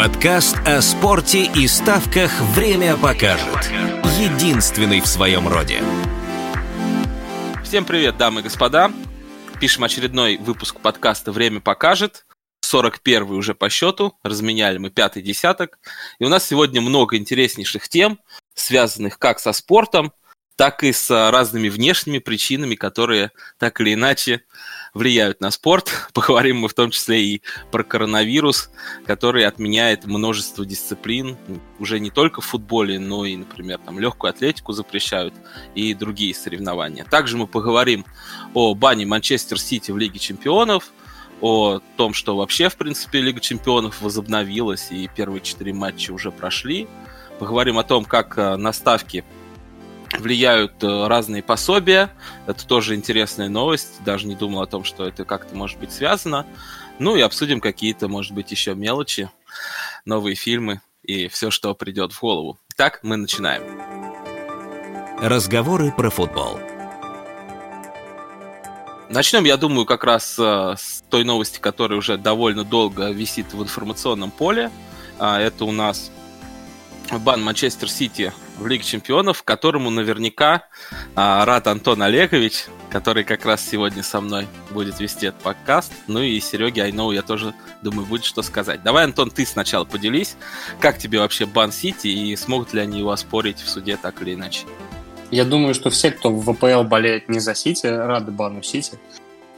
Подкаст о спорте и ставках «Время покажет». Единственный в своем роде. Всем привет, дамы и господа. Пишем очередной выпуск подкаста «Время покажет». 41 уже по счету, разменяли мы пятый десяток. И у нас сегодня много интереснейших тем, связанных как со спортом, так и с разными внешними причинами, которые так или иначе влияют на спорт. Поговорим мы в том числе и про коронавирус, который отменяет множество дисциплин, уже не только в футболе, но и, например, там легкую атлетику запрещают и другие соревнования. Также мы поговорим о бане Манчестер Сити в Лиге чемпионов, о том, что вообще, в принципе, Лига чемпионов возобновилась, и первые четыре матча уже прошли. Поговорим о том, как э, на ставки влияют э, разные пособия. Это тоже интересная новость. Даже не думал о том, что это как-то может быть связано. Ну и обсудим какие-то, может быть, еще мелочи, новые фильмы и все, что придет в голову. Так, мы начинаем. Разговоры про футбол. Начнем, я думаю, как раз э, с той новости, которая уже довольно долго висит в информационном поле. А, это у нас бан Манчестер Сити в Лиге Чемпионов, которому наверняка а, рад Антон Олегович, который как раз сегодня со мной будет вести этот подкаст. Ну и Сереге Айноу, я тоже думаю, будет что сказать. Давай, Антон, ты сначала поделись, как тебе вообще бан Сити и смогут ли они его оспорить в суде так или иначе? Я думаю, что все, кто в ВПЛ болеет не за Сити, рады бану Сити.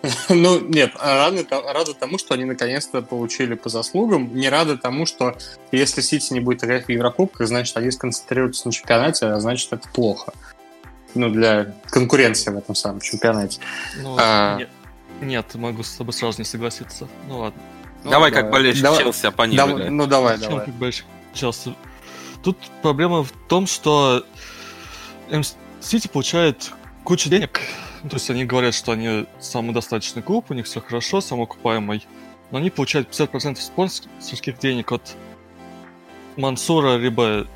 Ну, нет, рады, рады тому, что они наконец-то получили по заслугам. Не рады тому, что если Сити не будет играть в Еврокубках, значит, они сконцентрируются на чемпионате, а значит, это плохо. Ну, для конкуренции в этом самом чемпионате. Ну, а... нет, нет, могу с тобой сразу не согласиться. Ну, ладно. Ну, давай, давай, как болельщик давай, Челси, оппонируй. Давай, ну, давай, Чем давай. как болельщик Челси? Тут проблема в том, что Сити получает кучу денег то есть они говорят, что они самодостаточный клуб, у них все хорошо, самоокупаемый. Но они получают 50% спонсорских денег от Мансура, либо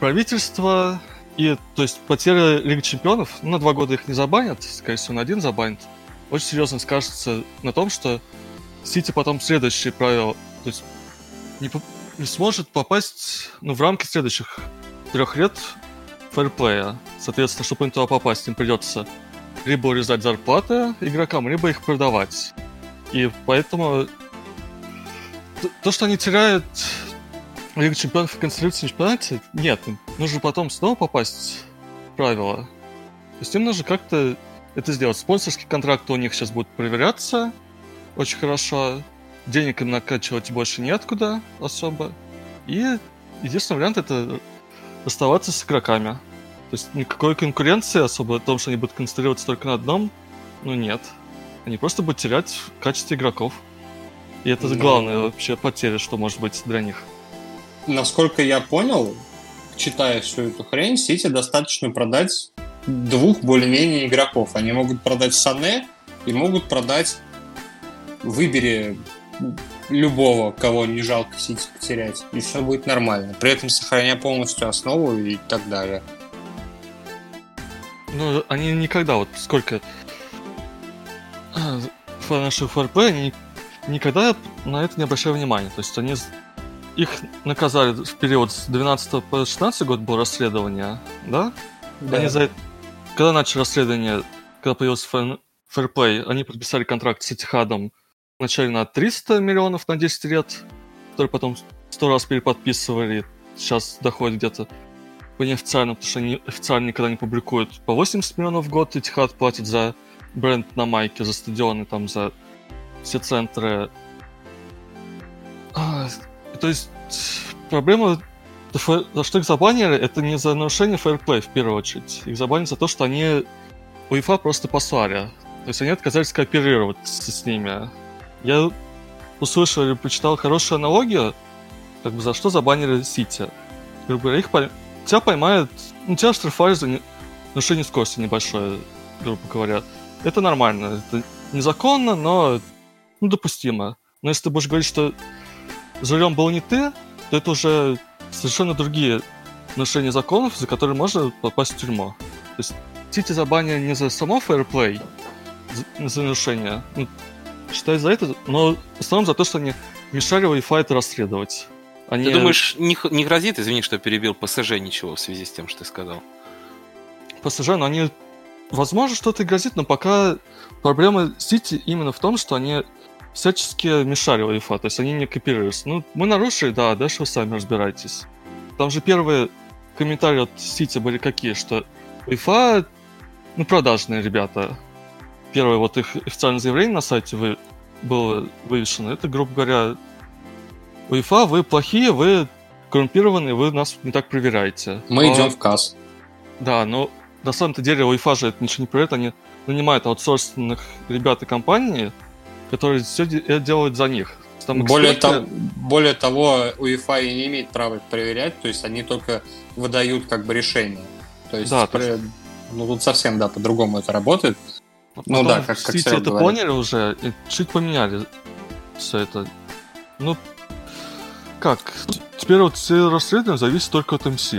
правительства. И, то есть, потеря Лиги Чемпионов, ну, на два года их не забанят, скорее всего, на один забанят. Очень серьезно скажется на том, что Сити потом следующие правила, то есть, не, не сможет попасть ну, в рамки следующих трех лет фэрплея. Соответственно, чтобы им туда попасть, им придется либо урезать зарплаты игрокам, либо их продавать. И поэтому то, что они теряют Лигу чемпионов в конструктивном чемпионате, нет, нужно потом снова попасть в правила. То есть им нужно как-то это сделать. Спонсорские контракты у них сейчас будут проверяться очень хорошо. Денег им накачивать больше неоткуда особо. И единственный вариант это оставаться с игроками. То есть никакой конкуренции особо о том, что они будут концентрироваться только на одном, ну нет. Они просто будут терять в качестве игроков. И это ну, главная вообще потеря, что может быть для них. Насколько я понял, читая всю эту хрень, Сити достаточно продать двух более-менее игроков. Они могут продать Сане и могут продать выбери любого, кого не жалко Сити потерять, и все будет нормально. При этом сохраняя полностью основу и так далее. Ну, они никогда, вот сколько наших ФРП, они никогда на это не обращали внимания. То есть они их наказали в период с 12 по 16 год было расследование, да? да. Они за... Когда начали расследование, когда появился фэрплей, они подписали контракт с Этихадом вначале на 300 миллионов на 10 лет, который потом сто раз переподписывали, сейчас доходит где-то по неофициальному, потому что они официально никогда не публикуют, по 80 миллионов в год Этихад платит за бренд на майке, за стадионы, там, за все центры. А, то есть проблема, за что их забанили, это не за нарушение фэрплей в первую очередь. Их забанили за то, что они УЕФА просто послали. То есть они отказались кооперировать с, с ними. Я услышал или прочитал хорошую аналогию, как бы за что забанили Сити. Грубо говоря, их тебя поймают, ну, тебя штрафуют за нарушение скорости небольшое, грубо говоря. Это нормально, это незаконно, но ну, допустимо. Но если ты будешь говорить, что за рулем был не ты, то это уже совершенно другие нарушения законов, за которые можно попасть в тюрьму. То есть Сити забанили не за само фэрплей, за, за нарушение, ну, считаю за это, но в основном за то, что они мешали Wi-Fi это расследовать. Они... Ты думаешь, не, не грозит, извини, что перебил ПСЖ ничего в связи с тем, что ты сказал? ПСЖ, но они... Возможно, что-то и грозит, но пока проблема Сити именно в том, что они всячески мешали wi то есть они не копируются. Ну, мы нарушили, да, дальше вы сами разбирайтесь. Там же первые комментарии от Сити были какие, что wi ну, продажные ребята. Первое вот их официальное заявление на сайте вы, было вывешено, это, грубо говоря, wi вы плохие, вы коррумпированные, вы нас не так проверяете. Мы а, идем в КАС. Да, но на самом-то деле wi же это ничего не проверяет, они нанимают аутсорсных ребят и компании, которые все делают за них. Там более, то, более того, УЕФА и не имеет права проверять, то есть они только выдают как бы решение. То есть, да, при... ну тут совсем, да, по-другому это работает. Ну да, как, как Сити это говорит. поняли уже и чуть поменяли все это. Ну, как? Теперь вот все расследования зависят только от МС.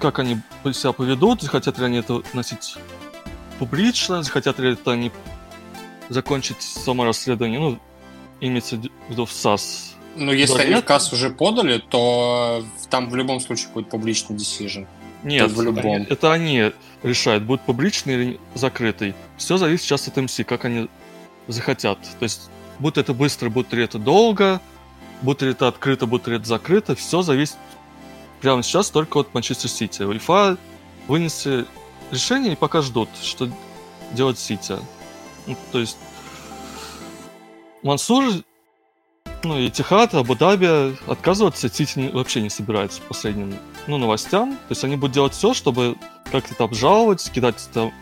Как они себя поведут, захотят ли они это носить публично, захотят ли это они закончить само расследование, ну, имеется в виду в САС. Ну, если они в КАС уже подали, то там в любом случае будет публичный decision. Нет, в любом. это они решают, будет публичный или закрытый. Все зависит сейчас от МС, как они захотят. То есть, будет это быстро, будет ли это долго, будет ли это открыто, будет ли это закрыто, все зависит прямо сейчас только от Манчестер Сити. УЕФА вынесли решение и пока ждут, что делать Сити. Ну, то есть Мансур, ну и Тихат, Абу-Даби отказываться Сити вообще не собираются по последним ну, новостям. То есть они будут делать все, чтобы как-то это обжаловать, кидать там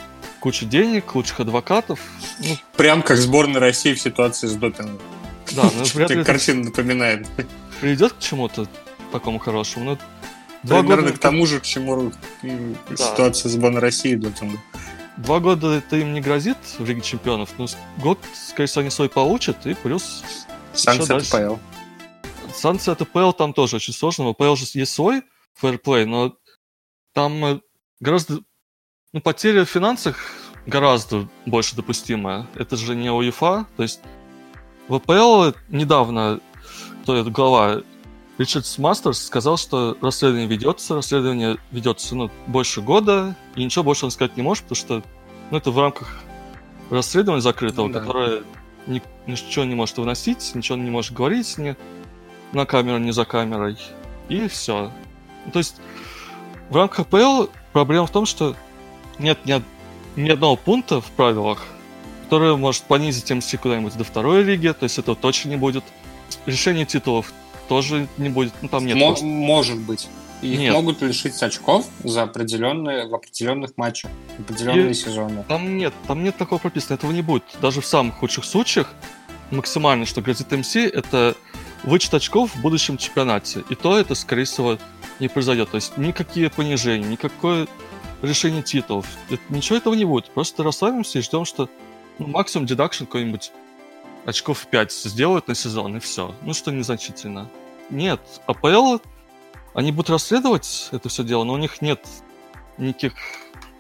кучу денег, лучших адвокатов. Ну, Прям как сборная России в ситуации с допингом. Да, ну вряд ли картина напоминает. Приведет к чему-то такому хорошему. Но два Примерно года... к тому же, к чему да. ситуация сборной России допинга. Два года это им не грозит в Лиге Чемпионов, но год, скорее всего, они свой получат, и плюс... ПЛ. Санкции от ПЛ там тоже очень сложно. У ПЛ же есть свой фэрплей, но там э, гораздо... Ну, потеря в финансах гораздо больше допустимая. Это же не УЕФА, то есть в АПЛ недавно кто это глава Ричард Мастерс сказал, что расследование ведется, расследование ведется ну, больше года, и ничего больше он сказать не может, потому что ну, это в рамках расследования закрытого, да. которое ни, ничего не может выносить, ничего не может говорить ни на камеру, ни за камерой. И все. Ну, то есть в рамках ПЛ проблема в том, что нет ни, ни одного пункта в правилах, который может понизить МС куда-нибудь до второй лиги, то есть этого точно не будет. Решение титулов тоже не будет. Ну, там нет. Мо- может быть. Их Нет. могут лишить очков за определенные, в определенных матчах, в определенные и сезоны. Там нет, там нет такого прописано, этого не будет. Даже в самых худших случаях максимально, что грозит МС, это вычет очков в будущем чемпионате. И то это, скорее всего, не произойдет. То есть никакие понижения, никакое решение титулов. Это, ничего этого не будет. Просто расслабимся и ждем, что ну, максимум дедакшн какой-нибудь очков 5 сделают на сезон, и все. Ну, что незначительно. Нет, АПЛ, они будут расследовать это все дело, но у них нет никаких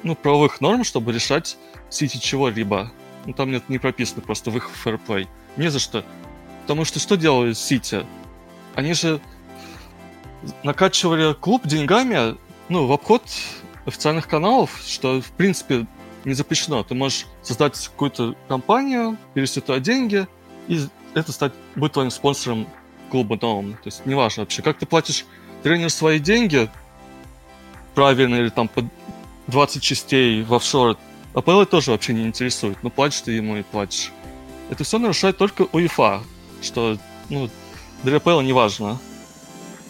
ну, правовых норм, чтобы решать Сити чего-либо. Ну, там нет не прописано просто в их фэрплей. Не за что. Потому что что делали Сити? Они же накачивали клуб деньгами, ну, в обход официальных каналов, что, в принципе, не запрещено. Ты можешь создать какую-то компанию, перевести туда деньги, и это стать, быть твоим спонсором клуба новым. То есть неважно вообще, как ты платишь тренеру свои деньги, правильно, или там по 20 частей в офшор, АПЛ тоже вообще не интересует. Ну, платишь ты ему и платишь. Это все нарушает только УЕФА, что, ну, для АПЛ не важно.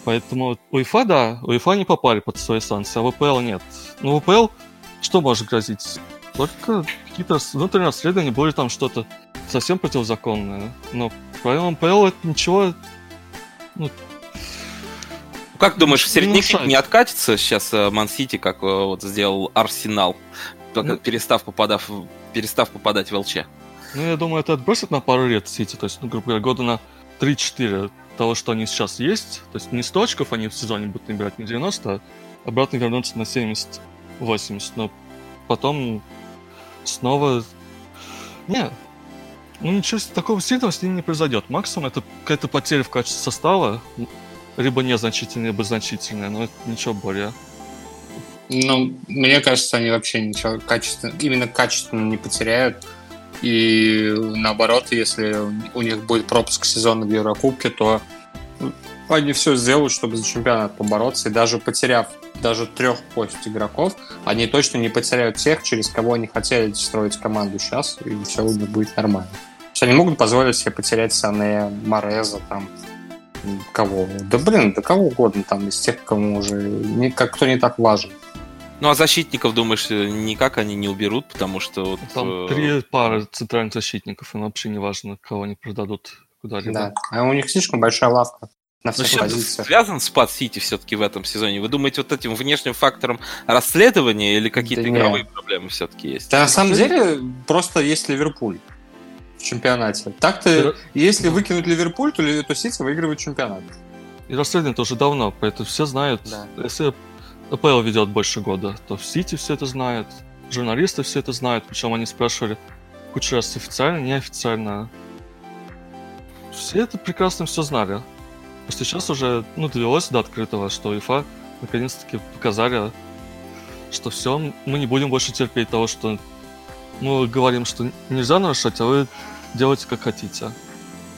Поэтому УЕФА, да, УЕФА не попали под свои санкции, а ВПЛ нет. Ну, ВПЛ что может грозить? Только какие-то внутренние расследования, были там что-то совсем противозаконное. Но правилам ПЛ это ничего... Ну, как думаешь, в середняке не, не откатится сейчас э, Ман-Сити, как э, вот сделал Арсенал, ну, перестав, попадав, перестав попадать в ЛЧ? Ну, я думаю, это отбросит на пару лет Сити, то есть, ну, грубо говоря, года на 3-4 того, что они сейчас есть. То есть не 100 очков они в сезоне будут набирать, не 90, а обратно вернуться на 70-80. Но потом снова... Не, Ну, ничего такого сильного с ним не произойдет. Максимум это какая-то потеря в качестве состава, либо незначительная, либо значительная, но ничего более. Ну, мне кажется, они вообще ничего качественно, именно качественно не потеряют. И наоборот, если у них будет пропуск сезона в Еврокубке, то они все сделают, чтобы за чемпионат побороться. И даже потеряв даже трех пост игроков, они точно не потеряют тех, через кого они хотели строить команду сейчас, и все у будет нормально. То есть они могут позволить себе потерять Сане, Мореза, там, кого. Да блин, да кого угодно там из тех, кому уже не, как, кто не так важен. Ну а защитников, думаешь, никак они не уберут, потому что вот... Там э, три пары центральных защитников, и вообще не важно, кого они продадут куда-либо. Да, а у них слишком большая лавка на всех позициях. Связан спад Сити все-таки в этом сезоне? Вы думаете, вот этим внешним фактором расследования или какие-то да игровые нет. проблемы все-таки есть? Да, на самом деле, просто есть Ливерпуль в чемпионате. Так-то, если выкинуть Ливерпуль, то, то Сити выигрывает чемпионат. И расследование тоже давно, поэтому все знают. Да. Если АПЛ ведет больше года, то в Сити все это знают, журналисты все это знают, причем они спрашивали кучу раз официально, неофициально. Все это прекрасно все знали. Просто сейчас уже ну, довелось до открытого, что ИФА наконец-таки показали, что все, мы не будем больше терпеть того, что мы говорим, что нельзя нарушать, а вы делаете как хотите.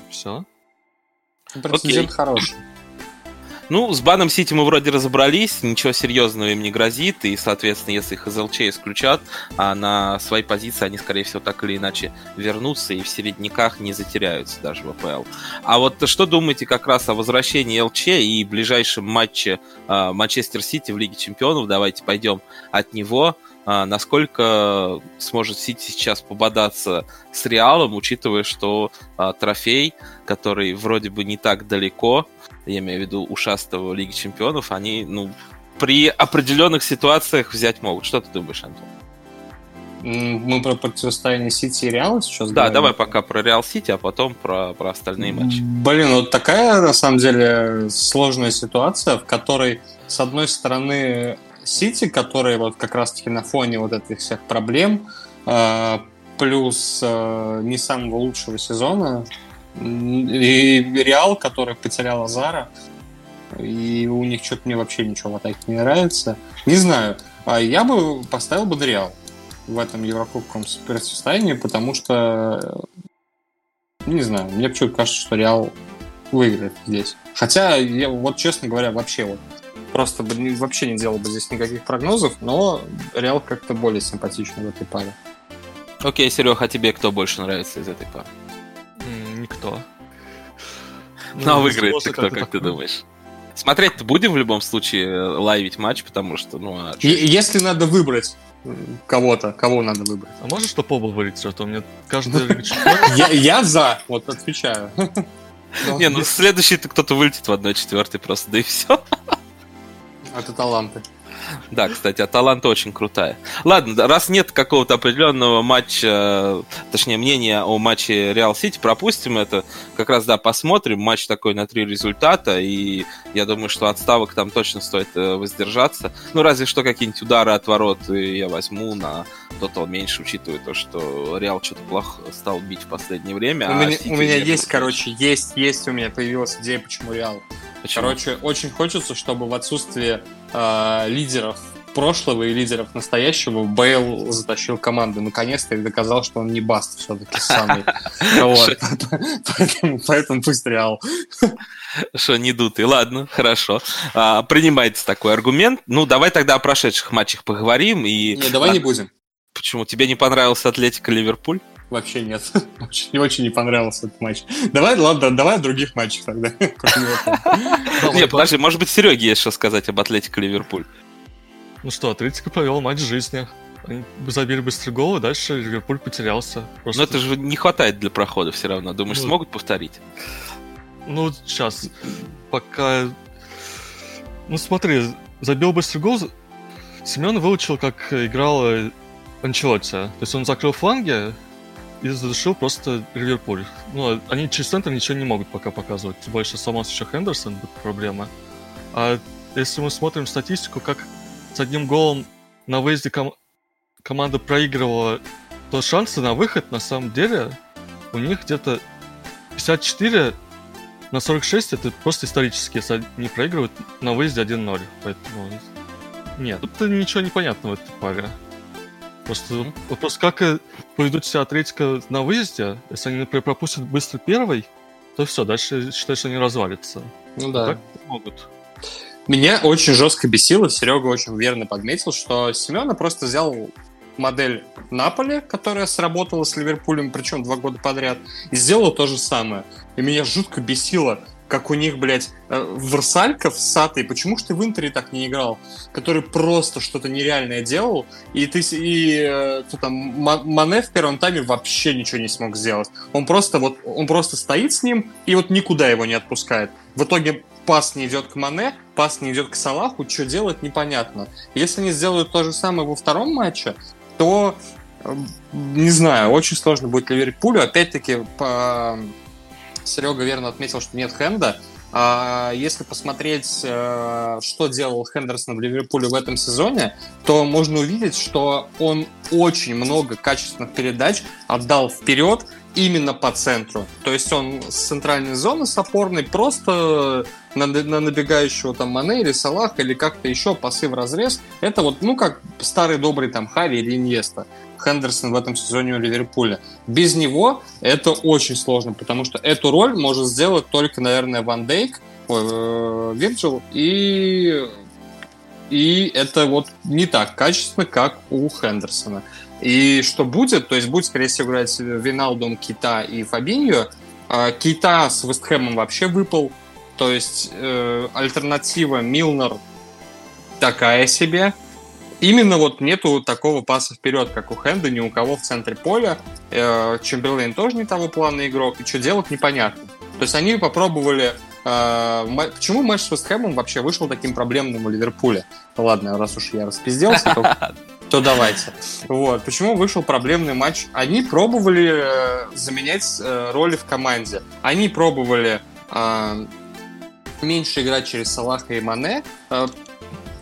Все. Прецедент хороший. Ну, с баном Сити мы вроде разобрались, ничего серьезного им не грозит, и, соответственно, если их из ЛЧ исключат, а на свои позиции они, скорее всего, так или иначе вернутся и в середняках не затеряются даже в АПЛ. А вот что думаете как раз о возвращении ЛЧ и ближайшем матче э, Манчестер Сити в Лиге Чемпионов? Давайте пойдем от него. А, насколько сможет Сити сейчас пободаться с Реалом, учитывая, что а, трофей, который вроде бы не так далеко, я имею в виду ушастого Лиги Чемпионов, они, ну, при определенных ситуациях взять могут. Что ты думаешь, Антон? Мы про противостояние Сити и Реала сейчас Да, говорим? давай пока про Реал Сити, а потом про, про остальные матчи. Блин, вот такая, на самом деле, сложная ситуация, в которой, с одной стороны, Сити, которые вот как раз-таки на фоне вот этих всех проблем, э, плюс э, не самого лучшего сезона, и Реал, который потерял Азара, и у них что-то мне вообще ничего в атаке не нравится. Не знаю, а я бы поставил бы Реал в этом Еврокубковом противостоянии, потому что, не знаю, мне почему-то кажется, что Реал выиграет здесь. Хотя, я вот честно говоря, вообще вот просто бы вообще не делал бы здесь никаких прогнозов, но Реал как-то более симпатичный в этой паре. Окей, Серега, а тебе кто больше нравится из этой пары? Никто. Ну, а выиграет кто, как ты думаешь? Смотреть-то будем в любом случае э, лайвить матч, потому что, ну, а И, если надо выбрать кого-то, кого надо выбрать. А можешь что побыл вылететь, а то мне каждый я, я за, вот отвечаю. Не, ну следующий-то кто-то вылетит в 1-4 просто, да и все. Это таланты. Да, кстати, а талант очень крутая. Ладно, раз нет какого-то определенного матча, точнее, мнения о матче Реал Сити, пропустим это. Как раз, да, посмотрим. Матч такой на три результата, и я думаю, что отставок там точно стоит э, воздержаться. Ну, разве что какие-нибудь удары от ворот я возьму на тотал меньше, учитывая то, что Реал что-то плохо стал бить в последнее время. У а меня, у меня есть, короче, есть, есть у меня появилась идея, почему Реал. Почему? Короче, очень хочется, чтобы в отсутствие э, лидеров прошлого и лидеров настоящего Бейл затащил команду наконец-то и доказал, что он не баст все-таки самый. Поэтому пусть Реал. Что, не дутый. Ладно, хорошо. А, принимается такой аргумент. Ну, давай тогда о прошедших матчах поговорим. Не, давай не будем. Почему? Тебе не понравился Атлетика Ливерпуль? Вообще нет. Очень, очень не понравился этот матч. Давай, ладно, давай о других матчах тогда. Нет, подожди, может быть, Сереге есть что сказать об Атлетико Ливерпуль. Ну что, Атлетико провел матч жизни. Они забили быстрый гол, и дальше Ливерпуль потерялся. Просто... Но это же не хватает для прохода все равно. Думаешь, ну, смогут повторить? Ну, сейчас. Пока... Ну, смотри, забил быстрый гол. Семен выучил, как играл Анчелотти. То есть он закрыл фланги, и задушил просто Ливерпуль. Ну, они через центр ничего не могут пока показывать. Тем более, что сломался еще Хендерсон, будет проблема. А если мы смотрим статистику, как с одним голом на выезде ком- команда проигрывала, то шансы на выход на самом деле у них где-то 54 на 46 это просто исторически, если они проигрывают на выезде 1-0. Поэтому нет, тут ничего не понятно в этой паре. Просто вопрос, как э, поведут себя Атлетика на выезде, если они, например, пропустят быстро первый, то все, дальше считай, что они развалятся. Ну да. Так могут. Меня очень жестко бесило, Серега очень верно подметил, что Семена просто взял модель Наполи, которая сработала с Ливерпулем, причем два года подряд, и сделала то же самое. И меня жутко бесило, как у них, блядь, э, Версальков с Сатой, почему же ты в Интере так не играл? Который просто что-то нереальное делал, и ты, и э, кто там, Мане в первом тайме вообще ничего не смог сделать. Он просто вот, он просто стоит с ним, и вот никуда его не отпускает. В итоге пас не идет к Мане, пас не идет к Салаху, что делать непонятно. Если они сделают то же самое во втором матче, то не знаю, очень сложно будет Ливерпулю. Опять-таки, по... Серега верно отметил, что нет хенда. А если посмотреть, э, что делал Хендерсон в Ливерпуле в этом сезоне, то можно увидеть, что он очень много качественных передач отдал вперед именно по центру. То есть он с центральной зоны с опорной просто на, на набегающего там Мане или Салаха или как-то еще пасы в разрез. Это вот, ну, как старый добрый там Хави или Иньеста. Хендерсон в этом сезоне у Ливерпуля. Без него это очень сложно, потому что эту роль может сделать только, наверное, Ван Дейк, э, Вирджил, и, и это вот не так качественно, как у Хендерсона. И что будет, то есть будет, скорее всего, играть Виналдум, Кита и Фабиньо. А Кита с Вестхэмом вообще выпал, то есть э, альтернатива Милнер такая себе. Именно вот нету такого паса вперед, как у Хенда, ни у кого в центре поля. Э, Чемберлейн тоже не того плана игрок, и что делать непонятно. То есть они попробовали почему матч с Вестхэмом вообще вышел таким проблемным у Ливерпуля? Ладно, раз уж я распизделся, то, то давайте. Вот. Почему вышел проблемный матч? Они пробовали э, заменять э, роли в команде. Они пробовали э, меньше играть через Салаха и Мане, э,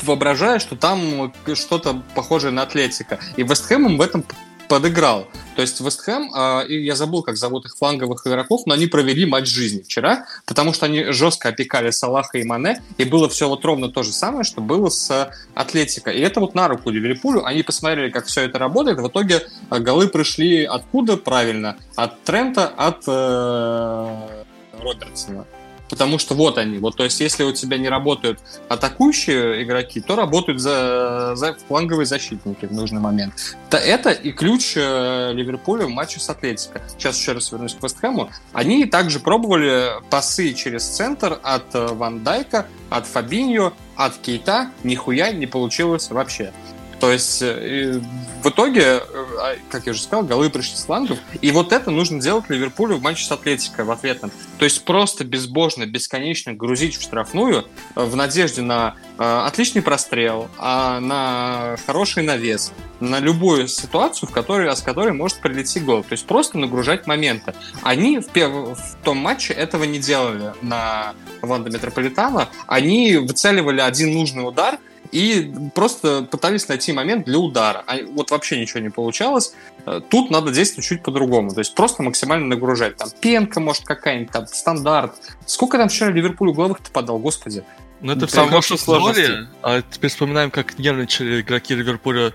воображая, что там что-то похожее на Атлетика. И Вестхэмом в этом подыграл. То есть Вестхэм, э, я забыл, как зовут их фланговых игроков, но они провели матч жизни вчера, потому что они жестко опекали Салаха и Мане, и было все вот ровно то же самое, что было с Атлетико. И это вот на руку Ливерпулю. Они посмотрели, как все это работает. В итоге э, голы пришли откуда? Правильно. От Трента, от э, Робертсона. Потому что вот они. Вот, то есть, если у тебя не работают атакующие игроки, то работают за, за фланговые защитники в нужный момент. То это и ключ э, Ливерпуля в матче с Атлетико. Сейчас еще раз вернусь к Вестхэму. Они также пробовали пасы через центр от э, Ван Дайка, от Фабиньо, от Кейта. Нихуя не получилось вообще. То есть э, в итоге, э, а, как я уже сказал, голы пришли с флангов. И вот это нужно делать Ливерпулю в матче с Атлетикой в ответном. То есть просто безбожно, бесконечно грузить в штрафную э, в надежде на отличный прострел, а на хороший навес, на любую ситуацию, в которой, с которой может прилететь гол. То есть просто нагружать моменты. Они в, в том матче этого не делали на Ванда Метрополитана. Они выцеливали один нужный удар – и просто пытались найти момент для удара. А вот вообще ничего не получалось. Э, тут надо действовать чуть по-другому. То есть просто максимально нагружать. Там пенка, может, какая-нибудь, там стандарт. Сколько там вчера Ливерпуль угловых-то подал, господи. Ну это все в сложности. А теперь вспоминаем, как нервничали игроки Ливерпуля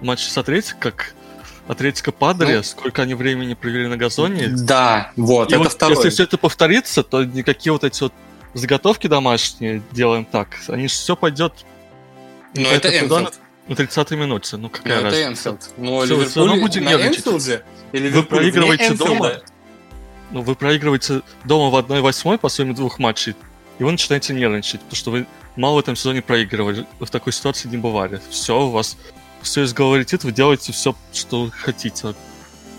в матче с Атлетико, как Атлетика падали, ну, сколько они времени провели на газоне. Да, вот, и это вот, второе. Если все это повторится, то никакие вот эти вот заготовки домашние делаем так. Они все пойдет ну, это Энфилд. На 30 минуте, ну какая ну, разница? это Энфилд. Но Все, Ливерпуль на Энфилде? Или вы проигрываете дома? Ну, вы проигрываете дома в 1-8 по сумме двух матчей, и вы начинаете нервничать, потому что вы мало в этом сезоне проигрывали. Вы в такой ситуации не бывали. Все, у вас все из головы летит, вы делаете все, что хотите.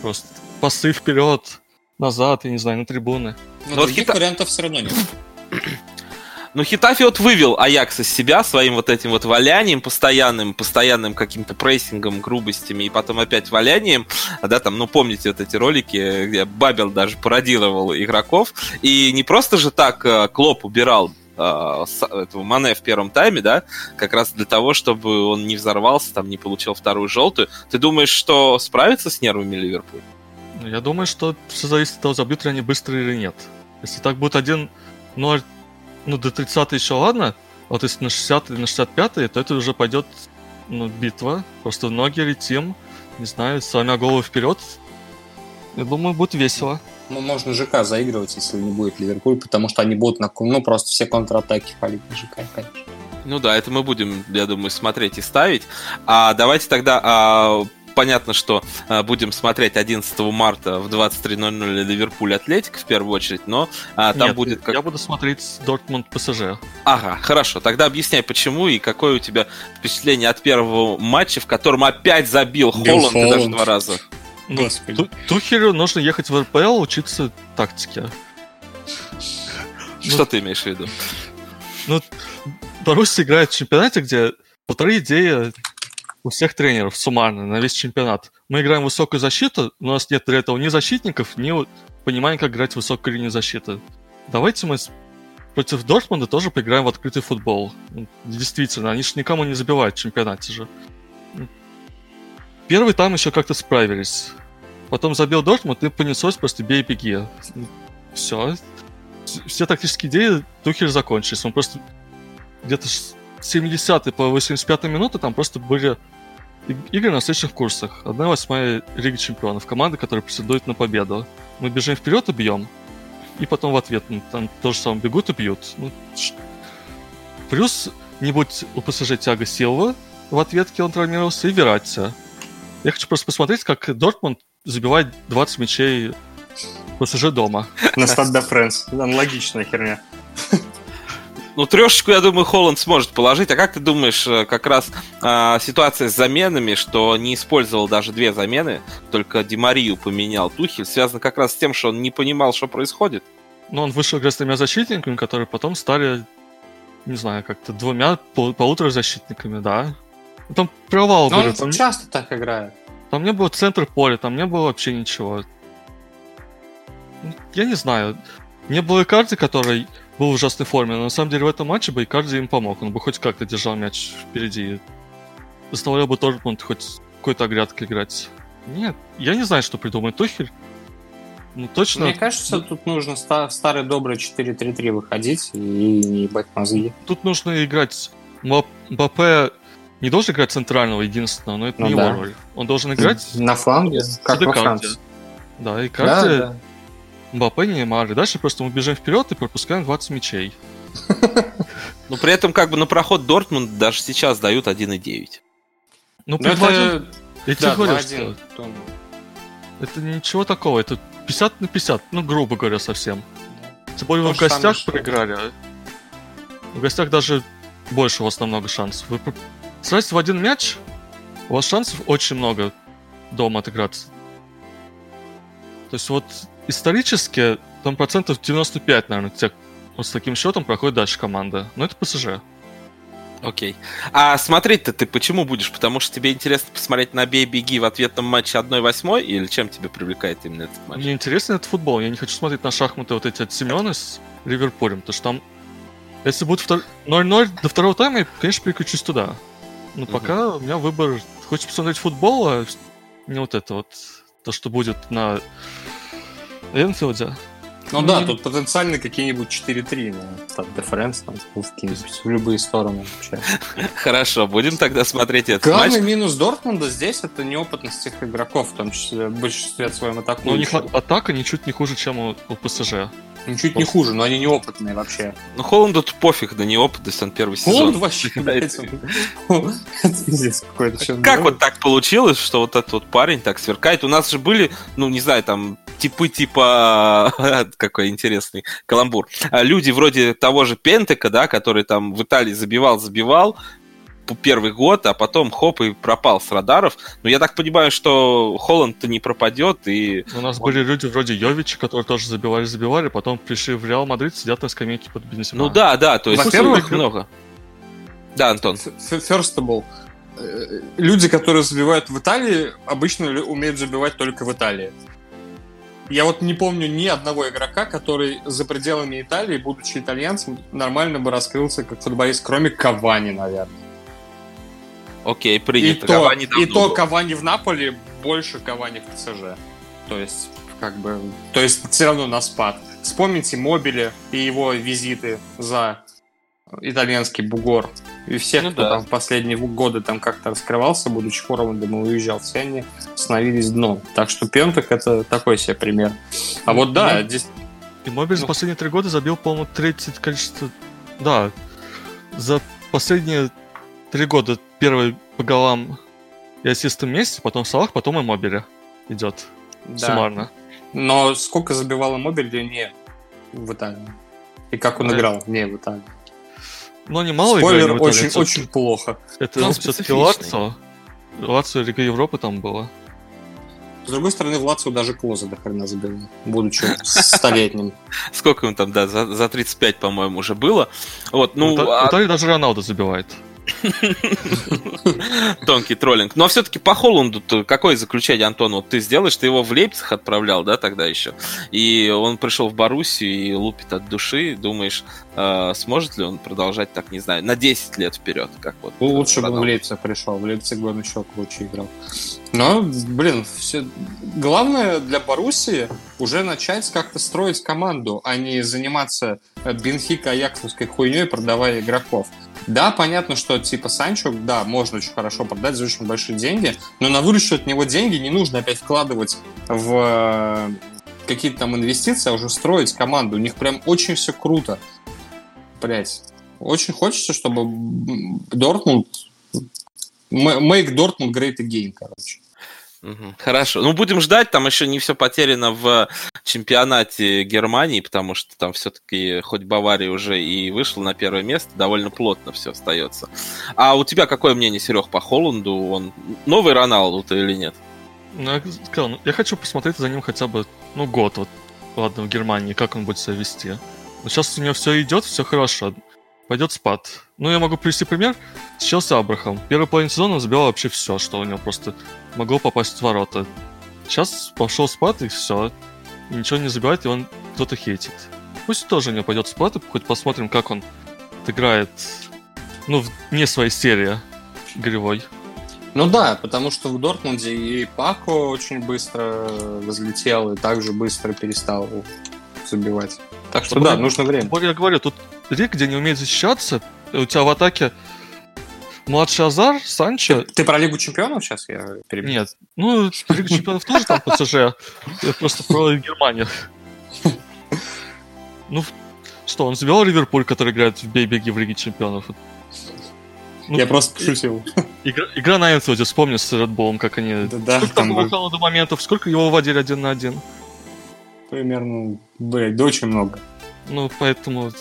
Просто пасы вперед, назад, я не знаю, на трибуны. Но, Но других хита... вариантов все равно нет. Но Хитафи вот вывел Аякс из себя своим вот этим вот валянием, постоянным, постоянным каким-то прессингом, грубостями и потом опять валянием. Да, там, ну, помните вот эти ролики, где Бабел даже пародировал игроков. И не просто же так э, Клоп убирал э, этого Мане в первом тайме, да, как раз для того, чтобы он не взорвался, там, не получил вторую желтую. Ты думаешь, что справится с нервами Ливерпуль? Я думаю, что все зависит от того, забьют ли они быстро или нет. Если так будет 1-0, ну до 30 еще ладно, а вот если на 60 или на 65 то это уже пойдет ну, битва. Просто в ноги летим, не знаю, сломя голову вперед. Я думаю, будет весело. Ну, можно ЖК заигрывать, если не будет Ливерпуль, потому что они будут на ну, просто все контратаки палить на ЖК, конечно. Ну да, это мы будем, я думаю, смотреть и ставить. А давайте тогда а, понятно, что а, будем смотреть 11 марта в 23.00 Ливерпуль Атлетик в первую очередь, но а, там Нет, будет... Как... Я буду смотреть Дортмунд ПСЖ. Ага, хорошо. Тогда объясняй, почему и какое у тебя впечатление от первого матча, в котором опять забил Холланд, Холланд. даже два раза. Ну, Господи. Тухелю нужно ехать в РПЛ учиться тактике. Что ну, ты имеешь в виду? Ну, Барусь играет в чемпионате, где полторы идеи у всех тренеров суммарно на весь чемпионат. Мы играем высокую защиту, у нас нет для этого ни защитников, ни понимания, как играть в высокую линию защиты. Давайте мы против Дортмунда тоже поиграем в открытый футбол. Действительно, они же никому не забивают в чемпионате же. Первый там еще как-то справились. Потом забил Дортмунд и понеслось просто бей беги. Все. Все тактические идеи Тухель закончились. Он просто где-то 70 по 85 минуты там просто были игры на следующих курсах. Одна восьмая Лиги Чемпионов. Команда, которая претендует на победу. Мы бежим вперед и бьем. И потом в ответ ну, там тоже самое бегут и бьют. Ну, плюс не будь у ПСЖ тяга Силва в ответке он травмировался и Вератия. Я хочу просто посмотреть, как Дортмунд забивает 20 мячей ПСЖ дома. На стад де Фрэнс. Аналогичная херня. Ну, трешечку, я думаю, Холланд сможет положить. А как ты думаешь, э, как раз э, ситуация с заменами, что не использовал даже две замены, только Димарию поменял Тухель, связано как раз с тем, что он не понимал, что происходит? Ну, он вышел играть с тремя защитниками, которые потом стали, не знаю, как-то двумя пол- полуторазащитниками, да. Там провал Но он там... часто так играет. Там не было центр поля, там не было вообще ничего. Я не знаю. Не было карты, который был в ужасной форме, но на самом деле в этом матче бы Икарди им помог. Он бы хоть как-то держал мяч впереди. Заставлял бы Дортмунд хоть какой-то огрядкой играть. Нет, я не знаю, что придумает Тухель. Ну, точно. Мне кажется, тут нужно старый добрый 4-3-3 выходить и не ебать мозги. Тут нужно играть Мбаппе не должен играть центрального единственного, но это ну, не да. его роль. Он должен играть на фланге, как во Франции. Да, и Карте, да, да. Мбаппе, Неймар. И дальше просто мы бежим вперед и пропускаем 20 мячей. Но при этом как бы на проход Дортмунд даже сейчас дают 1,9. Ну, ну это... Я тебе говорю, что... Это ничего такого, это 50 на 50, ну, грубо говоря, совсем. Тем более вы в гостях проиграли. А? В гостях даже больше у вас намного шансов. Вы Сразу в один мяч, у вас шансов очень много дома отыграться. То есть вот исторически там процентов 95, наверное, тех, вот с таким счетом проходит дальше команда. Но это ПСЖ. Окей. А смотреть-то ты почему будешь? Потому что тебе интересно посмотреть на бей-беги в ответном матче 1-8 или чем тебя привлекает именно этот матч? Мне интересно этот футбол. Я не хочу смотреть на шахматы вот эти от Семена с Ливерпулем, потому что там если будет 0-0 до второго тайма, я, конечно, переключусь туда. Но угу. пока у меня выбор... Хочешь посмотреть футбол, а не вот это вот. То, что будет на Энфилде. Ну да, тут потенциально какие-нибудь 4-3, там, деференс, там, в любые стороны. Хорошо, будем тогда смотреть этот Главный матч. минус Дортмунда здесь это неопытность тех игроков, в том числе в большинстве своем атакующих. Но у них атака ничуть не хуже, чем у, у ПСЖ. Ничуть не хуже, но они неопытные вообще. Ну, Холланду тут пофиг на неопытность, он первый сезон. Холланд вообще, Как вот так получилось, что вот этот вот парень так сверкает? У нас же были, ну, не знаю, там, типы типа... Какой интересный каламбур. А люди вроде того же Пёнтека, да, который там в Италии забивал-забивал, первый год, а потом хоп и пропал с радаров. Но я так понимаю, что Холланд-то не пропадет и... У нас были люди вроде Йовича, которые тоже забивали-забивали, потом пришли в Реал Мадрид, сидят на скамейке под Бензема. Ну да, да, то есть во-первых много. Да, Антон. First of all, люди, которые забивают в Италии, обычно умеют забивать только в Италии. Я вот не помню ни одного игрока, который за пределами Италии, будучи итальянцем, нормально бы раскрылся как футболист, кроме Кавани, наверное. Окей, принято. И то, и то Кавани в Наполе больше Кавани в ПСЖ. То есть, как бы, то есть все равно на спад. Вспомните Мобили и его визиты за итальянский бугор. И все, ну, кто да. там в последние годы там как-то раскрывался, будучи форвардом и уезжал, все они становились дном. Так что Пенток это такой себе пример. А ну, вот да, здесь... И Мобиль ну. за последние три года забил, по-моему, третье количество... Да, за последние три года первый по голам и ассистам вместе, потом Салах, потом и Мобиля идет да. суммарно. Но сколько забивала Мобиль не в Италии? И как он да. играл не в Италии? Ну, не мало Спойлер, играли очень, Италии, очень плохо. Это ну, все-таки Лацо. Лацо Лига Европы там было. С другой стороны, в Лацо даже Клоза до хрена забил, будучи столетним. Сколько ему там, да, за, за 35, по-моему, уже было. Вот, ну, ну а... даже Роналдо забивает. Тонкий троллинг. Но все-таки по Холланду какое заключение, Антон? Вот ты сделаешь, ты его в Лейпциг отправлял, да, тогда еще. И он пришел в Боруссию и лупит от души. Думаешь, э, сможет ли он продолжать так, не знаю, на 10 лет вперед? Как вот, ну, Лучше бы в Лейпциг пришел. В Лейпциг бы он еще круче играл. Но, блин, все... главное для Боруссии уже начать как-то строить команду, а не заниматься Бенфика Аяксовской хуйней, продавая игроков. Да, понятно, что типа Санчо, да, можно очень хорошо продать за очень большие деньги, но на вырученные от него деньги не нужно опять вкладывать в э, какие-то там инвестиции, а уже строить команду. У них прям очень все круто. Блять. Очень хочется, чтобы Дортмунд make Dortmund great again, короче. Хорошо. Ну, будем ждать. Там еще не все потеряно в чемпионате Германии, потому что там все-таки хоть Бавария уже и вышла на первое место, довольно плотно все остается. А у тебя какое мнение, Серег, по Холланду? Он новый Роналду-то или нет? Ну, я сказал, ну, я хочу посмотреть за ним хотя бы, ну, год, вот, ладно, в Германии, как он будет себя вести. Сейчас у него все идет, все хорошо пойдет спад. Ну, я могу привести пример с Челси Абрахам. Первый половину сезона он забивал вообще все, что у него просто могло попасть в ворота. Сейчас пошел спад, и все. Ничего не забивает, и он кто-то хейтит. Пусть тоже у него пойдет спад, и хоть посмотрим, как он играет, ну, не своей серии игровой. Ну да, потому что в Дортмунде и Пако очень быстро взлетел, и также быстро перестал забивать. Так что да, нужно время. Я говорю, тут Рик, где не умеет защищаться, у тебя в атаке младший Азар, Санчо... Ты, ты про Лигу Чемпионов сейчас? Я перебью. Нет. Ну, Лигу Чемпионов тоже там ПСЖ. Я просто про Германию. Ну, что, он забил Ливерпуль, который играет в бей-беги в Лиге Чемпионов. Ну, я просто пошутил. Игра, игра на Энфилде, вспомни с Редболом, как они... Да, сколько там было до моментов, сколько его вводили один на один? Примерно, блядь, да очень много. Ну, поэтому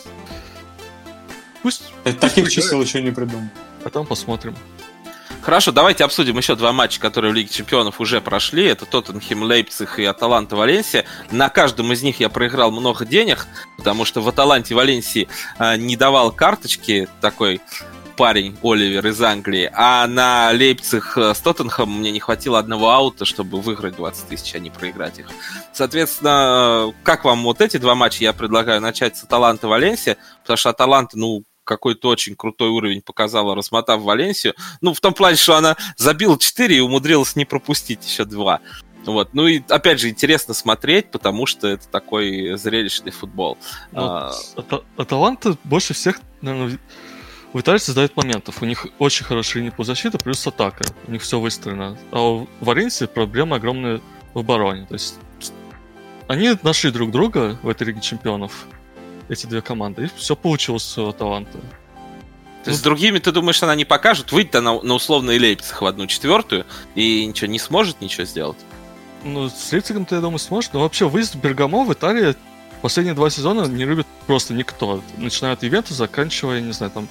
Пусть... Таких чисел еще не придумал. Там посмотрим. Хорошо, давайте обсудим еще два матча, которые в Лиге Чемпионов уже прошли. Это Тоттенхем, Лейпциг и Аталанта, Валенсия. На каждом из них я проиграл много денег, потому что в Аталанте, Валенсии э, не давал карточки такой парень Оливер из Англии, а на Лейпциг с Тоттенхэмом мне не хватило одного аута, чтобы выиграть 20 тысяч, а не проиграть их. Соответственно, как вам вот эти два матча? Я предлагаю начать с Аталанта Валенсия, потому что Аталанта, ну, какой-то очень крутой уровень показала, размотав Валенсию. Ну, в том плане, что она забила 4 и умудрилась не пропустить еще 2. Вот. Ну и опять же интересно смотреть, потому что это такой зрелищный футбол. Ну, а... Аталанта больше всех, наверное, в Италии создают моментов. У них очень хорошая линия по защите, плюс атака. У них все выстроено. А у Валенсии проблема огромная в обороне. То есть они нашли друг друга в этой Лиге Чемпионов эти две команды. И все получилось у таланта. То есть с другими, ты думаешь, она не покажет? Выйдет она на условный Лейпциг в одну четвертую и ничего не сможет ничего сделать? Ну, с Лейпцигом-то, я думаю, сможет. Но вообще выезд в Бергамо в Италии последние два сезона не любит просто никто. Начиная от ивента, заканчивая, не знаю, там,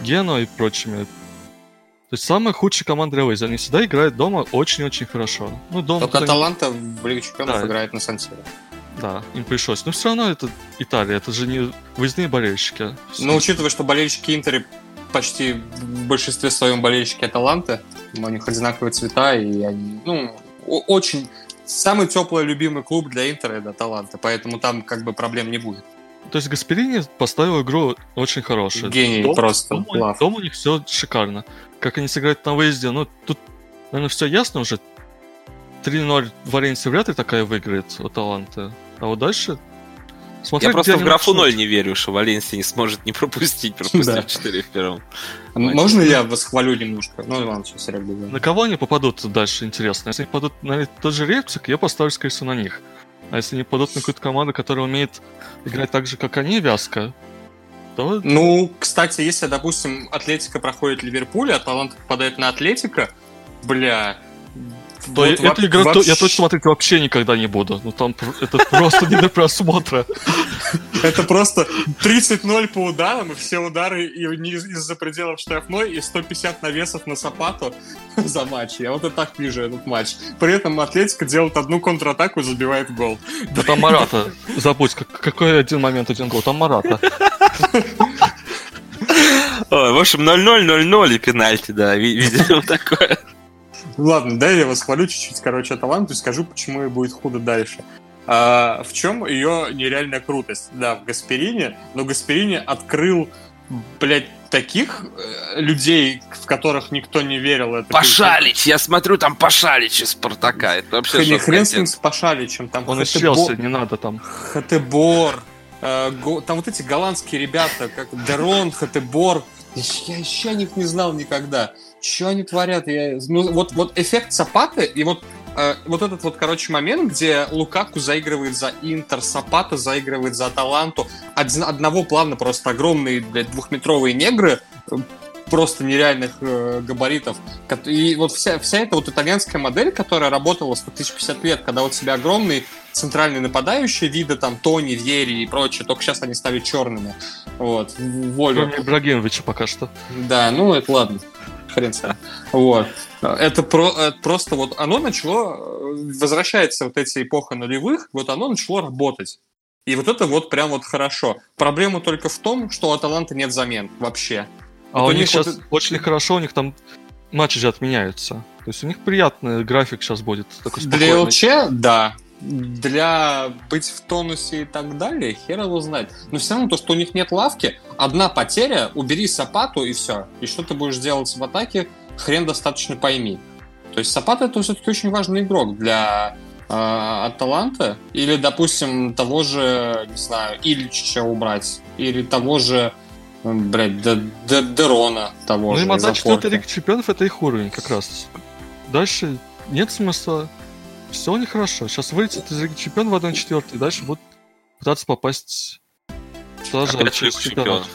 Гено и прочими. То есть самая худшая команда для выезда. Они всегда играют дома очень-очень хорошо. Ну, дома Только Таланта в Лиге Чемпионов да. играет на Сан да, им пришлось. Но все равно это Италия, это же не выездные болельщики. Ну, учитывая, что болельщики Интера почти в большинстве своем болельщики Аталанты, у них одинаковые цвета, и они, ну, очень... Самый теплый любимый клуб для Интера это Аталанта, поэтому там как бы проблем не будет. То есть Гасперини поставил игру очень хорошую. Гений дом, просто. Дом, дом у них все шикарно. Как они сыграют на выезде, ну, тут, наверное, все ясно уже. 3-0 Валенсия вряд ли такая выиграет у Таланта. А вот дальше... Смотреть, Я просто в графу начнут. 0 не верю, что Валенсия не сможет не пропустить, пропустив Да. 4 в первом. Можно я восхвалю немножко? Ну, ладно, сейчас Серега говорит. На кого они попадут дальше, интересно? Если они попадут на тот же Лейпциг, я поставлю, скорее всего, на них. А если они попадут на какую-то команду, которая умеет играть так же, как они, вязко, то Ну, кстати, если, допустим, Атлетика проходит Ливерпуль, а Талант попадает на Атлетика, бля... то вот эту во- игру то- я вообще- точно смотреть вообще никогда не буду. Ну там это просто не до просмотра. Это просто 30-0 по ударам, и все удары из-за пределов штрафной, и 150 навесов на Сапату за матч. Я вот и так вижу этот матч. При этом Атлетика делает одну контратаку и забивает гол. Да там Марата. Забудь, как- какой один момент, один гол. Там Марата. Ой, в общем, 0-0, 0-0 и пенальти, да, ви- видимо, такое. Ладно, дай я восхвалю чуть-чуть, короче, талант и скажу, почему ей будет худо дальше. А, в чем ее нереальная крутость? Да, в Гасперине, но Гасперини открыл, блядь, таких э, людей, в которых никто не верил. Это Пашалич, я смотрю, там Пашалич из Спартака. Это вообще Хрен, хрен с ним с Пашаличем, там Он из Челси, не надо там. Хатебор, э, го- там вот эти голландские ребята, как Дерон, Хатебор, я, я еще о них не знал никогда. Что они творят? Я, ну, вот, вот эффект Сапаты и вот э, вот этот вот, короче, момент, где Лукаку заигрывает за Интер, Сапата заигрывает за Аталанту. Один- одного плавно просто огромные, блядь, двухметровые негры, э, просто нереальных э, габаритов. И вот вся, вся эта вот итальянская модель, которая работала 100 тысяч 50 лет, когда вот себя огромный центральный нападающий, виды там Тони, Вьери и прочее, только сейчас они стали черными. Вот, волю. Ибрагимовича пока что. Да, ну это ладно. Хрен с ним. Вот. Это, про, это просто вот оно начало, э, возвращается вот эти эпоха нулевых, вот оно начало работать. И вот это вот прям вот хорошо. Проблема только в том, что у Аталанта нет замен вообще. А Вот у у них них вот сейчас очень хорошо, у них там матчи же отменяются. То есть у них приятный график сейчас будет. Такой Для спокойный. ЛЧ, да. Для быть в тонусе и так далее, хер его знать. Но все равно то, что у них нет лавки, одна потеря, убери Сапату и все. И что ты будешь делать в атаке, хрен достаточно пойми. То есть Сапата это все-таки очень важный игрок для э, Аталанта. Или, допустим, того же, не знаю, Ильича убрать. Или того же, блядь, Д- Д- Дерона того Ну же. им из отдать четвертый Чемпионов это их уровень как раз. Дальше нет смысла. Все нехорошо. Сейчас вылетит из Лиги Чемпионов в 1-4, и дальше будут пытаться попасть туда же через чемпионов.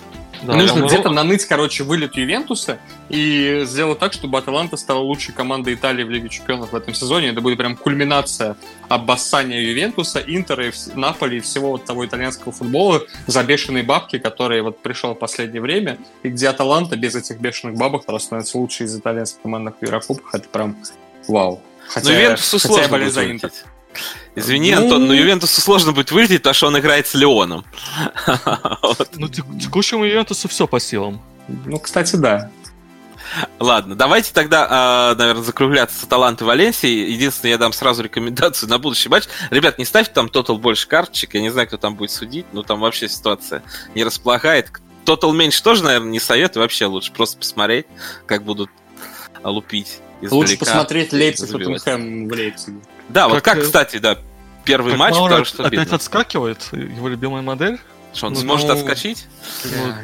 Да, Нужно там где-то Ро- наныть, короче, вылет Ювентуса и сделать так, чтобы Аталанта стала лучшей командой Италии в Лиге Чемпионов в этом сезоне. Это будет прям кульминация обоссания Ювентуса, Интера, и Наполи и всего вот того итальянского футбола за бешеные бабки, которые вот пришел в последнее время, и где Аталанта без этих бешеных бабок просто становится лучшей из итальянских командных в Еврокубках. Это прям вау. Хотя, Ну, Ювентусу хотя сложно будет за Интер. Извини, Ну- Антон, но Ювентусу сложно будет вылететь, потому что он играет с Леоном. Ну, тек- текущему Ювентусу все по силам. Ну, кстати, да. Ладно, давайте тогда, а, наверное, закругляться с Аталанты Валенсии. Единственное, я дам сразу рекомендацию на будущий матч. Ребят, не ставьте там тотал больше карточек. Я не знаю, кто там будет судить, но там вообще ситуация не располагает. Тотал меньше тоже, наверное, не советую. Вообще лучше просто посмотреть, как будут а, лупить. Лучше издалека. посмотреть Лейпциг. Тоттенхэм в Лейпциге. Да, вот Как, как, э, кстати, да, первый Как матч, Маура потому что опять обидно. отскакивает, его любимая модель. Что, он Ну, сможет ну, отскочить?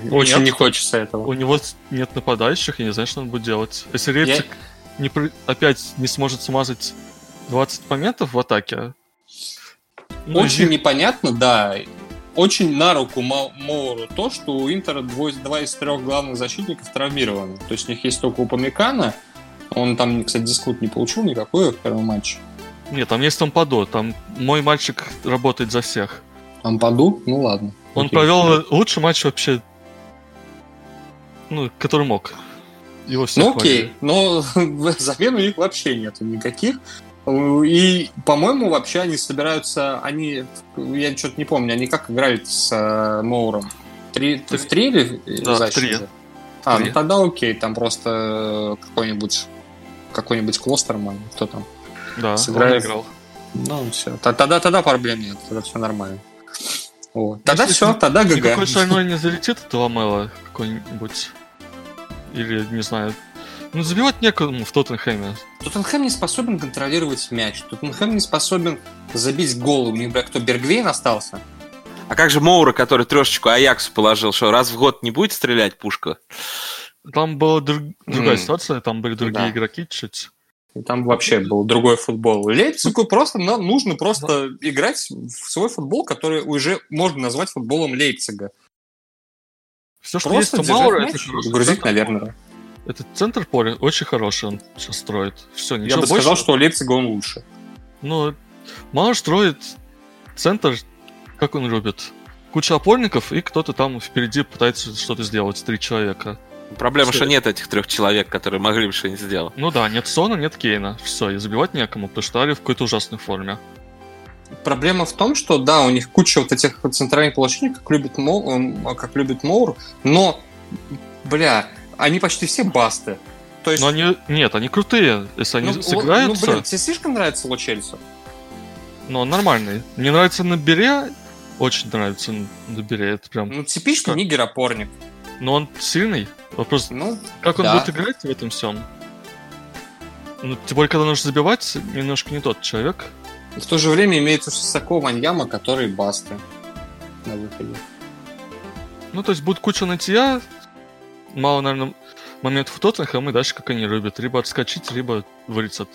Ну, Очень нет. не хочется этого. У него нет нападающих, я не знаю, что он будет делать. Если Лейпциг не при- опять не сможет смазать 20 моментов в атаке, ну, Очень и- непонятно, да. Очень на руку Моуру то, что у Интера двое- два из трех главных защитников травмированы. То есть у них есть только Упамекана. Он там, кстати, дискут не получил никакой в первом матче. Нет, там есть Тампадо, там мой мальчик работает за всех. Ампаду? Ну ладно. Он Окей. провел лучший матч вообще, ну, который мог. Его все Ну окей, но замен у них вообще нету никаких. И, по-моему, вообще они собираются, они, я что-то не помню, они как играют с э, Моуром? Три, ты в три или Да, в защите? три. А, ну тогда окей, там просто какой-нибудь какой-нибудь Клостерман, кто там. Да, сыграет. он играл. Ну, все. Тогда, тогда проблем нет, тогда все нормально. Вот. Тогда Если все, тогда ГГ. Никакой шальной не залетит от Ламела какой-нибудь. Или, не знаю, Ну, забивать некому в Тоттенхэме. Тоттенхэм не способен контролировать мяч. Тоттенхэм не способен забить гол. У них, бля, кто, Бергвейн остался? А как же Моура, который трешечку Аяксу положил, что раз в год не будет стрелять пушка? Там была друг- другая М. ситуация, там были другие Да. игроки чуть. И там вообще был другой футбол. Лейпцигу просто на- нужно просто играть в свой футбол, который уже можно назвать футболом Лейпцига. Все, что Просто есть у держать Маура, мяч это хороший грузить центр наверное. Этот центр поля очень хороший он сейчас строит. Все, Я ничего бы больше. сказал, что у Лейпцига он лучше. Ну, Маур строит центр, как он любит. Куча опорников, и кто-то там впереди пытается что-то сделать, три человека. Проблема, что нет этих трех человек, которые могли бы что-нибудь сделать. Ну да, нет Сона, нет Кейна. Все, и забивать некому, потому что Ари в какой-то ужасной форме. Проблема в том, что да, у них куча вот этих центральных положений, как любит, Мо, эм, как любит Моур, но, бля, они почти все басты. То есть, Но они, нет, они крутые. Если они ну, сыграются, ну, блин, тебе слишком нравится Ло Чельсо? но он нормальный. Мне нравится на Бере, очень нравится на Бере, это прям... Ну, типичный Как? нигер-опорник. Но он сильный. Вопрос, Ну, как он да. будет играть в этом всем? Ну, тем более, когда нужно забивать, немножко не тот человек. в то же время имеется Сисако, Ваньяма, которые басты на выходе. Ну, то есть будет куча нытья, мало, наверное, моментов в Тоттенхэм, и дальше как они любят. Либо отскочить, либо вылетят.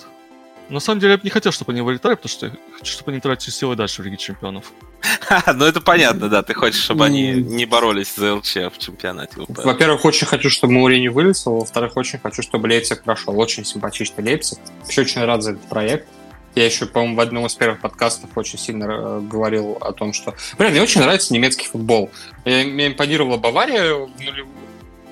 На самом деле, я бы не хотел, чтобы они вылетали, потому что я хочу, чтобы они тратили силы дальше в Лиге Чемпионов. Ну это понятно, да. Ты хочешь, чтобы они не боролись за ЛЧ в чемпионате УПЛ. Во-первых, очень хочу, чтобы Маурини вылетел, во-вторых, очень хочу, чтобы Лейпциг прошел. Очень симпатичный Лейпциг. Вообще очень рад за этот проект. Я еще, по-моему, в одном из первых подкастов очень сильно э, говорил о том, что... Блин, мне очень нравится немецкий футбол. Я- Мне импонировала Бавария в нулевых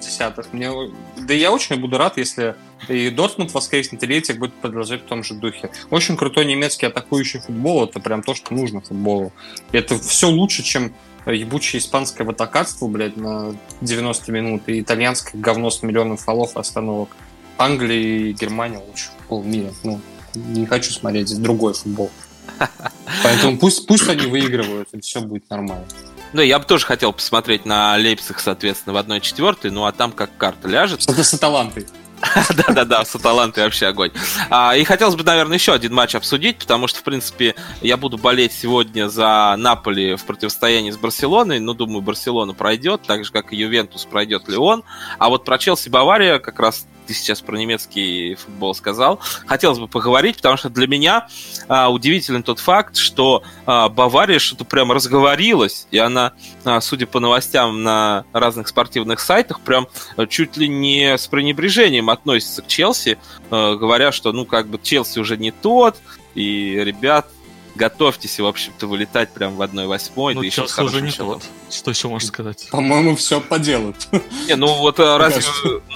десятых. Мне... Да я очень буду рад, если и Дортмунд воскреснет, и Лейпциг будет продолжать в том же духе. Очень крутой немецкий атакующий футбол. Это прям то, что нужно футболу. Это все лучше, чем ебучее испанское ватакатство, блядь, на 90 минут, и итальянское говно с миллионом фолов и остановок. Англия и Германия в мире. Ну, не хочу смотреть другой футбол. Поэтому пусть, пусть они выигрывают, и все будет нормально. Ну, я бы тоже хотел посмотреть на Лейпциг, соответственно, в 1-4, ну а там как карта ляжет. Это с Аталантой. Да-да-да, с Аталантой вообще огонь. А, и хотелось бы, наверное, еще один матч обсудить, потому что, в принципе, я буду болеть сегодня за Наполи в противостоянии с Барселоной. Ну, думаю, Барселона пройдет, так же, как и Ювентус пройдет Леон. А вот про Челси Бавария, как раз ты сейчас про немецкий футбол сказал, хотелось бы поговорить, потому что для меня а, удивителен тот факт, что а, Бавария что-то прям разговорилась, и она, а, судя по новостям на разных спортивных сайтах, прям а, чуть ли не с пренебрежением относится к Челси, э, говоря, что, ну, как бы Челси уже не тот, и, ребят, готовьтесь, в общем-то, вылетать прям в 1-8, Ну, да еще с Челси уже не счетом. тот. Что еще можно сказать? По-моему, все поделают. Не, ну вот э, разве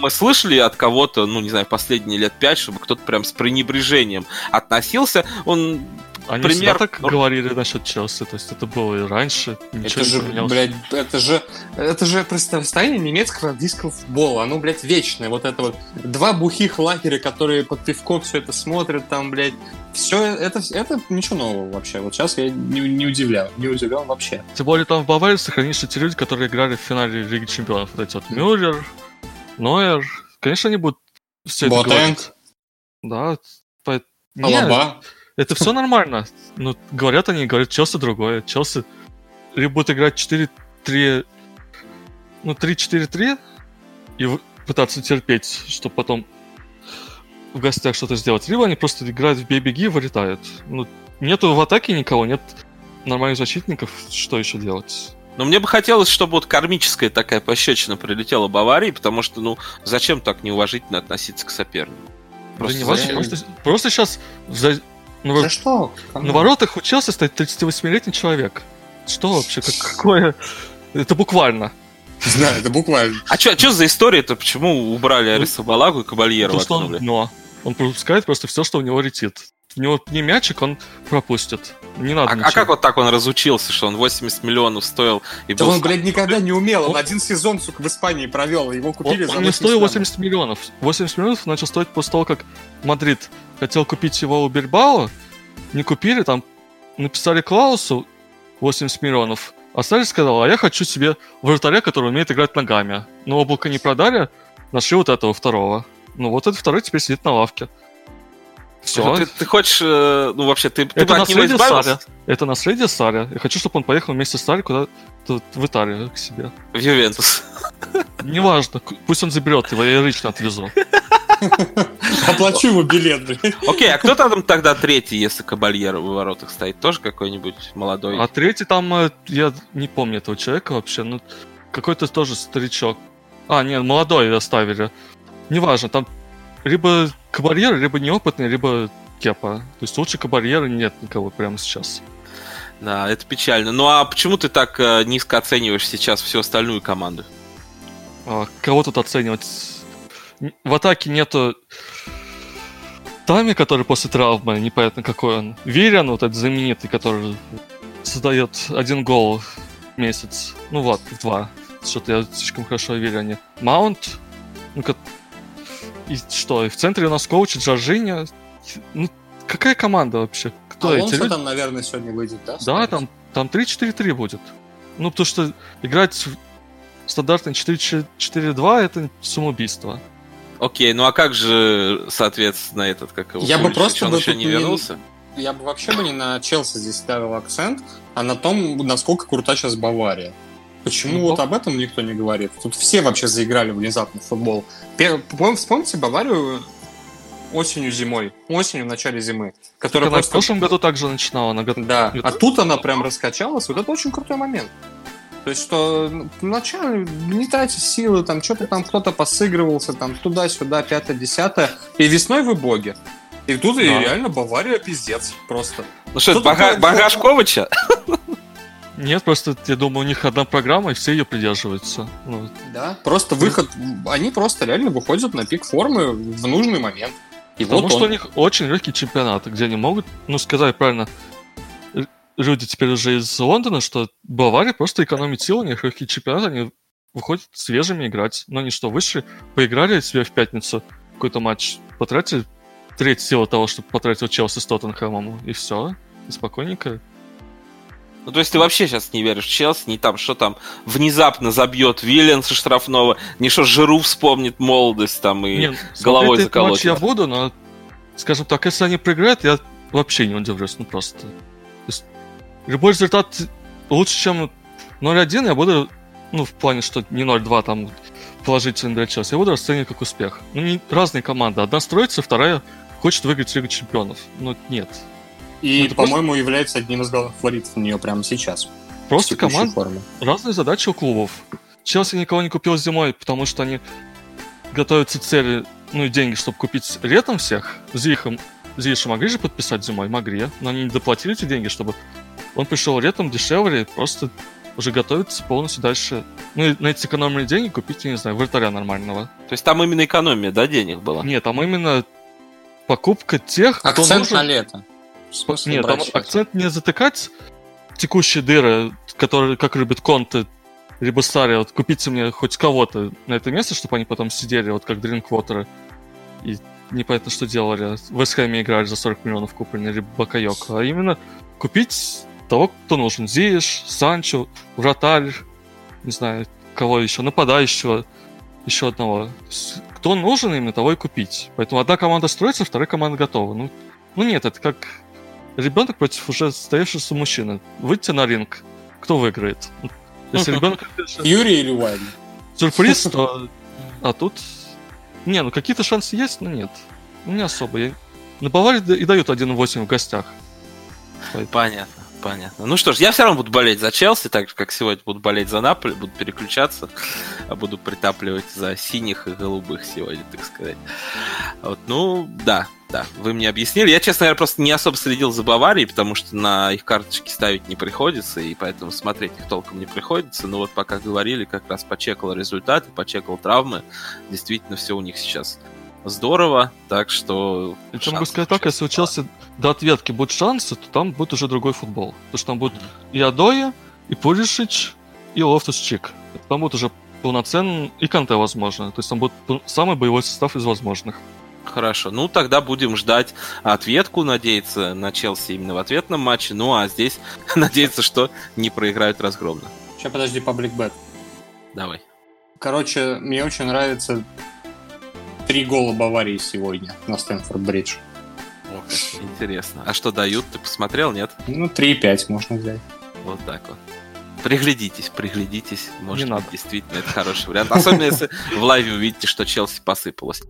мы слышали от кого-то, ну, не знаю, последние лет пять, чтобы кто-то прям с пренебрежением относился, он Они Пример- всегда так говорили насчет Челси, то есть это было и раньше, ничего Это же, поменялось. блядь, это же, это же противостояние немецкого и английского футбола. Оно, блядь, вечное. Вот это вот два бухих лагеря, которые под пивко все это смотрят, там, блядь. Все это, это ничего нового вообще. Вот сейчас я не, не удивляю, не удивлен вообще. Тем более там в Баварии сохранились те люди, которые играли в финале Лиги Чемпионов. Вот эти вот Мюллер, Нойер. Конечно, они будут все Ботенг. Да. по- Алаба. это все нормально. Ну, говорят они, говорят, Челси другое. Челси либо будет играть 4-3... Ну, 3-4-3 и пытаться терпеть, чтобы потом в гостях что-то сделать. Либо они просто играют в бей-беги и вылетают. Ну, нету в атаке никого, нет нормальных защитников. Что еще делать? Но мне бы хотелось, чтобы вот кармическая такая пощечина прилетела Баварии, потому что, ну, зачем так неуважительно относиться к сопернику? Да не важно, просто, просто сейчас за- на, Да что? на воротах у Челси стоит 38-летний человек. Что вообще? Как, какое? Это буквально. Не знаю, это буквально. А что за история-то? Почему убрали Ну, Ариса Балагу и Кабальеру То, что он дно. Он пропускает просто все, что у него летит. У него не мячик, он пропустит. Не надо А, а как вот так он разучился, что он 80 миллионов стоил и Да был... он, блядь, никогда не умел. Он Он- один сезон, сука, в Испании провел. Его Он, купили за он не 80 стоил миллионов. 80 миллионов. 80 миллионов начал стоить после того, как Мадрид хотел купить его у Бильбао. Не купили, там написали Клаусу 80 миллионов. А Сарри сказал, а я хочу себе вратаря, который умеет играть ногами. Но облако не продали, нашли вот этого второго. Ну вот этот второй теперь сидит на лавке. Все. Ты, ты хочешь, э, ну вообще, ты, ты Это бы от него наследие избавился? Саря. Это наследие Саря. Я хочу, чтобы он поехал вместе с Сарой куда-то в Италию к себе. В Ювентус. Неважно, пусть он заберет его, я лично отвезу. Оплачу ему билет, блин. Окей, а кто там тогда третий, если Кабальера в воротах стоит? Тоже какой-нибудь молодой? А третий там, э, я не помню этого человека вообще, ну, какой-то тоже старичок. А, нет, молодой оставили. Неважно, там либо кабарьер, либо неопытный, либо кепа. То есть лучше кабарьера нет никого прямо сейчас. Да, это печально. Ну а почему ты так э, низко оцениваешь сейчас всю остальную команду? А, кого тут оценивать? В атаке нету Тами, который после травмы, непонятно какой он. Вирян, вот этот знаменитый, который создает один гол в месяц. Ну вот, в два. Что-то я слишком хорошо о Виряне. Маунт, ну как... И что, и в центре у нас коуч Джорджиня. Ну, какая команда вообще? Кто эти Алонсо люди? там, наверное, сегодня выйдет, да? Да, там, там 3-4-3 будет. Ну, потому что играть в стандартный 4-4-2 это самоубийство. Окей, ну а как же, соответственно, этот, как его, Я бы просто он бы еще не не- вернулся? Я бы вообще бы не на Челси здесь ставил акцент, а на том, насколько крута сейчас Бавария. Почему Ну, вот об этом никто не говорит? Тут все вообще заиграли внезапно в футбол. Пер- пом- Вспомните Баварию осенью-зимой. Осенью, в начале зимы. Которая Только она в просто... прошлом году также начинала. Она Да, И а тут она прям раскачалась. Вот это очень крутой момент. То есть, что вначале не тратите силы, там что-то там кто-то посыгрывался, там туда-сюда, пятое-десятое. И весной вы боги. И тут и Да. реально Бавария пиздец просто. Ну что, это Что бага- такое? багаж Ковача? Нет, просто я думаю, у них одна программа, и все ее придерживаются. Ну, Да. Просто выход, они просто реально выходят на пик формы в нужный момент. И потому вот что он. у них очень легкий чемпионат, где они могут, ну, сказать правильно, люди теперь уже из Лондона, что Бавария просто экономит силы, у них легкий чемпионат, они выходят свежими играть. Но они что, вышли, поиграли себе в пятницу какой-то матч, потратили треть силы того, что потратил Челси с Тоттенхэмом, и все, и спокойненько. Ну, то есть ты вообще сейчас не веришь в Челси, не там, что там внезапно забьет Виллиан со штрафного, не что Жиру вспомнит молодость там и... Не, головой смотреть этот матч заколотит. я буду, но, скажем так, если они проиграют, я вообще не удивлюсь, ну просто. То есть, любой результат лучше, чем 0-1, я буду, ну, в плане, что не 0-2 там положительный для Челси, я буду расценивать как успех. Ну, не разные команды. Одна строится, вторая хочет выиграть Лигу Чемпионов. Ну, нет. И, это просто- по-моему, является одним из главных фаворитов на нее прямо сейчас. Просто команд, форме. разные задачи у клубов. Челси никого не купил зимой, потому что они готовятся к цели, ну и деньги, чтобы купить летом всех. Зиха, Зиша могли же подписать зимой? Могли. Но они не доплатили эти деньги, чтобы он пришел летом дешевле, просто уже готовится полностью дальше. Ну и на эти экономные деньги купить, я не знаю, вратаря нормального. То есть там именно экономия, да, денег была? Нет, там именно покупка тех, кто Акцент нужен... на лето. Нет, там акцент не затыкать текущие дыры, которые, как любят Конте, либо Сари, вот купите мне хоть кого-то на это место, чтобы они потом сидели, вот как Дринквотеры, и непонятно, что делали. В Эсхэме играли за 40 миллионов купленные, либо Бакайоко, а именно купить того, кто нужен. Зиеш, Санчо, вратарь, не знаю, кого еще, нападающего, еще одного. Кто нужен именно, того и купить. Поэтому одна команда строится, вторая команда готова. Ну, ну нет, это как ребенок против уже состоявшегося мужчины. Выйти на ринг, кто выиграет? Если ребенок Юрий или Уайли? сюрприз, то... А тут... Не, ну какие-то шансы есть, но нет. Ну, не особо. Я... На Баварии и дают 1.8 в гостях. Понятно, понятно. Ну что ж, я все равно буду болеть за Челси, так же, как сегодня буду болеть за Наполи, буду переключаться, а буду притапливать за синих и голубых сегодня, так сказать. Вот, ну, да, да, вы мне объяснили. Я, честно говоря, просто не особо следил за Баварией, потому что на их карточки ставить не приходится, и поэтому смотреть их толком не приходится. Но вот пока говорили, как раз почекал результаты, почекал травмы. Действительно, все у них сейчас здорово, так что... Я могу сказать так, если у Челси до ответки будут шансы, то там будет уже другой футбол. Потому что там будет и Одои, и Пулишич, и Лофтус-Чик. Там будет уже полноценный и Канте, возможно. То есть там будет самый боевой состав из возможных. Хорошо, ну тогда будем ждать ответку, надеяться на Челси именно в ответном матче. Ну а здесь надеяться, что не проиграют разгромно. Сейчас, подожди, паблик бет. Давай. Короче, мне очень нравится три гола Баварии сегодня на Стэнфорд-Бридж. Интересно. А что дают? Ты посмотрел, нет? Ну, 3,5 можно взять. Вот так вот. Приглядитесь, приглядитесь. Может Не быть, надо. действительно, это хороший вариант. Особенно, если в лайве увидите, что Челси посыпалось.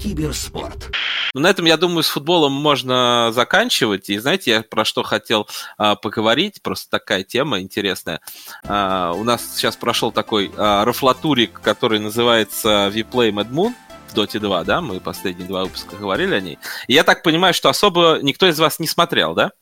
Киберспорт. Ну, на этом, я думаю, с футболом можно заканчивать. И знаете, я про что хотел а, поговорить, просто такая тема интересная. А, у нас сейчас прошел такой а, рафлатурик, который называется Vplay Mad Moon в Dota 2, да? Мы последние два выпуска говорили о ней. И я так понимаю, что особо никто из вас не смотрел, да?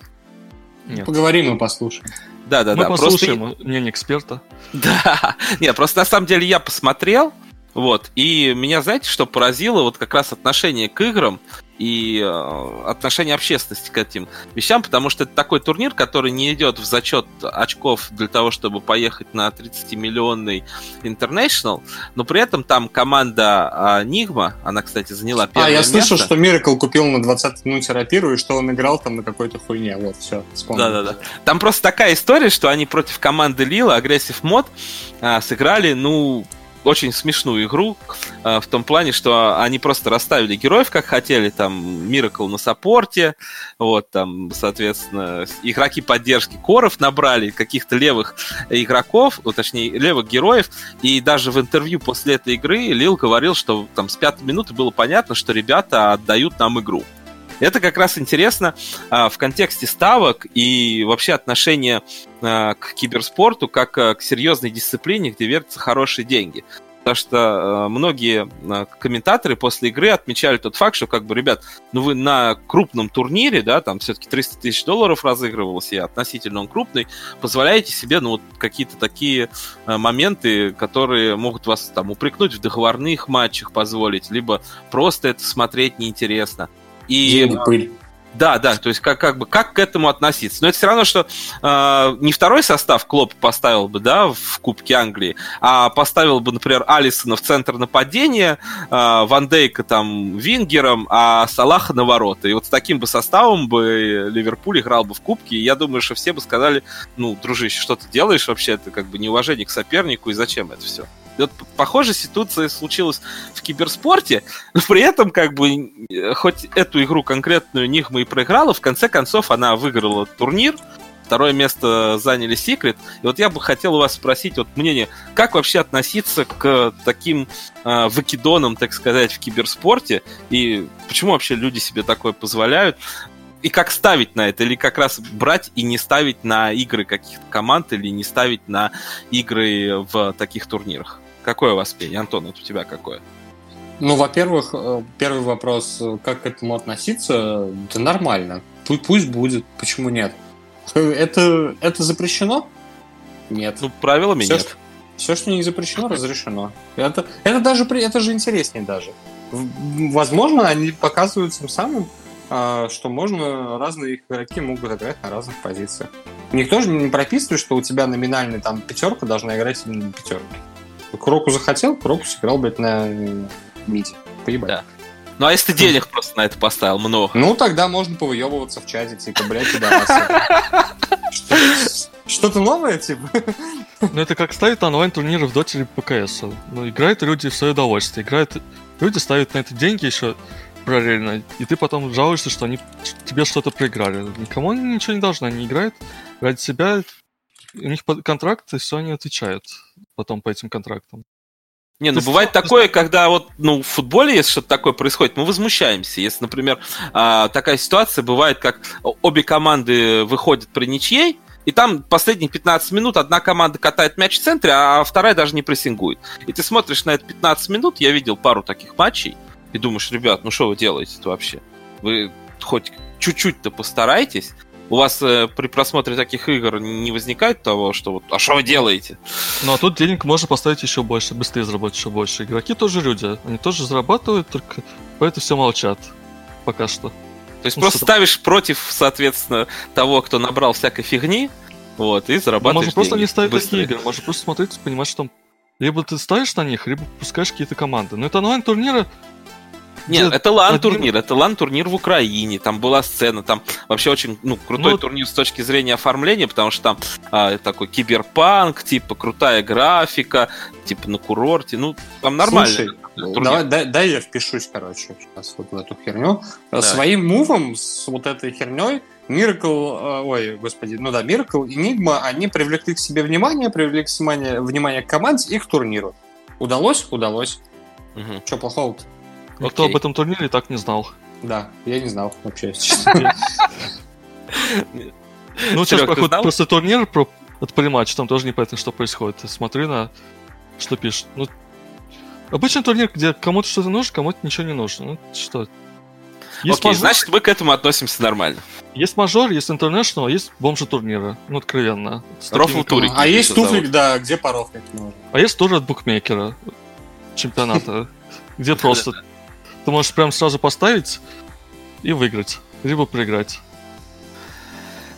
Нет. Поговорим и послушаем. Да, да, Мы да. послушаем мнение эксперта. Да, нет, просто на самом деле я посмотрел, вот, и меня, знаете, что поразило? Вот как раз отношение к играм и э, отношение общественности к этим вещам, потому что это такой турнир, который не идет в зачет очков для того, чтобы поехать на 30-миллионный International, но при этом там команда а, Nigma, она, кстати, заняла первое А, я место. слышал, что Miracle купил на 20 минуте рапиру, и что он играл там на какой-то хуйне. Вот, все, вспомнил. Да-да-да. Там просто такая история, что они против команды Лила, Aggressive Mode, а, сыграли, ну, очень смешную игру, а, в том плане, что они просто расставили героев, как хотели, там, Миракл на саппорте, вот, там, соответственно, игроки поддержки коров набрали, каких-то левых игроков, ну, точнее, левых героев, и даже в интервью после этой игры Лил говорил, что там с пятой минуты было понятно, что ребята отдают нам игру. Это как раз интересно а, в контексте ставок и вообще отношения а, к киберспорту как а, к серьезной дисциплине, где вертятся хорошие деньги. Потому что а, многие а, комментаторы после игры отмечали тот факт, что как бы, ребят, ну вы на крупном турнире, да, там все-таки 300 тысяч долларов разыгрывалось, и относительно он крупный, позволяете себе, ну, вот какие-то такие а, моменты, которые могут вас там упрекнуть в договорных матчах позволить, либо просто это смотреть неинтересно. И Деньги, пыль. да, да, то есть как, как бы как к этому относиться. Но это все равно, что э, не второй состав Клоп поставил бы, да, в Кубке Англии, а поставил бы, например, Алисона в центр нападения, э, Ван Дейка там вингером, а Салаха на ворота. И вот с таким бы составом бы Ливерпуль играл бы в Кубке, и я думаю, что все бы сказали, ну, дружище, что ты делаешь вообще, это как бы неуважение к сопернику, и зачем это все? Вот похожая ситуация случилась в киберспорте, но при этом, как бы, хоть эту игру конкретную Нигма и проиграла, в конце концов она выиграла турнир, второе место заняли Секрет. И вот я бы хотел у вас спросить вот мнение, как вообще относиться к таким э, выкидонам, так сказать, в киберспорте, и почему вообще люди себе такое позволяют? И как ставить на это? Или как раз брать и не ставить на игры каких-то команд, или не ставить на игры в таких турнирах? Какое мнение? Антон, вот у тебя какое? Ну, во-первых, э, первый вопрос, э, как к этому относиться, да нормально. Пу- Пусть будет, почему нет? Э, Это, это запрещено? Нет. Ну, правилами Все, нет. что, все, что не запрещено, разрешено. Это, это даже это же интереснее даже. Возможно, они показывают тем самым, а, что можно разные игроки могут играть на разных позициях. Никто же не прописывает, что у тебя номинальная там пятерка должна играть именно на пятерке. Кроку захотел, Кроку сыграл, блядь, на миде. Поебать. Да. Ну, а если ты денег просто на это поставил много? Ну, тогда можно повыебываться в чате, типа, блядь. Что- Что-то новое, типа? Ну, это как ставить онлайн-турниры в доте или ПКС. Ну, играют люди в свое удовольствие. Играют... Люди ставят на это деньги еще параллельно, и ты потом жалуешься, что они тебе что-то проиграли. Никому они ничего не должны, они играют ради себя, у них под- контракт, и все они отвечают потом по этим контрактам. Не, ну бывает такое, когда вот, ну, в футболе, если что-то такое происходит, мы возмущаемся. Если, например, а, такая ситуация бывает, как обе команды выходят при ничьей, и там последние 15 минут одна команда катает мяч в центре, а вторая даже не прессингует. И ты смотришь на это 15 минут, я видел пару таких матчей, и думаешь, ребят, ну что вы делаете-то вообще? Вы хоть чуть-чуть-то постарайтесь. У вас э, при просмотре таких игр не возникает того, что вот, а что вы делаете? Ну, а тут денег можно поставить еще больше, быстрее заработать еще больше. Игроки тоже люди, они тоже зарабатывают, только по это все молчат. Пока что. То есть Ну, просто что- ставишь против, соответственно, того, кто набрал всякой фигни, вот, и Ну, зарабатываешь можно просто не ставить быстро. такие игры, можно просто смотреть и понимать, что там либо ты ставишь на них, либо пускаешь какие-то команды. Но это онлайн-турниры, Нет, это лан-турнир, это лан-турнир в Украине, там была сцена, там вообще очень ну, крутой Ну, турнир с точки зрения оформления, потому что там а, такой киберпанк, типа крутая графика, типа на курорте, ну там нормально. Слушай, турнир. Давай, дай, дай я впишусь, короче, сейчас вот в эту херню. Давай. Своим мувом с вот этой херней Miracle, э, ой, господи, ну да, Miracle и Enigma, они привлекли к себе внимание, привлекли к внимание, внимание к команде и к турниру. Удалось? Удалось. Мгм. Че плохого-то? Никто Окей. об этом турнире так не знал. Да, я не знал вообще, если честно. Ну, сейчас проходит просто турнир про от матч, там тоже непонятно, что происходит. Я смотрю на что пишет. Ну, обычный турнир, где кому-то что-то нужно, кому-то ничего не нужно. Ну, что? Есть, Окей, мажор, значит, мы к этому относимся нормально. есть мажор, есть интернешнл, а есть бомжи турнира. Ну, откровенно. Рофл турик. А есть Что туфли, да, где порофлить можно. А есть тур от букмекера чемпионата, где просто ты можешь прям сразу поставить и выиграть, либо проиграть.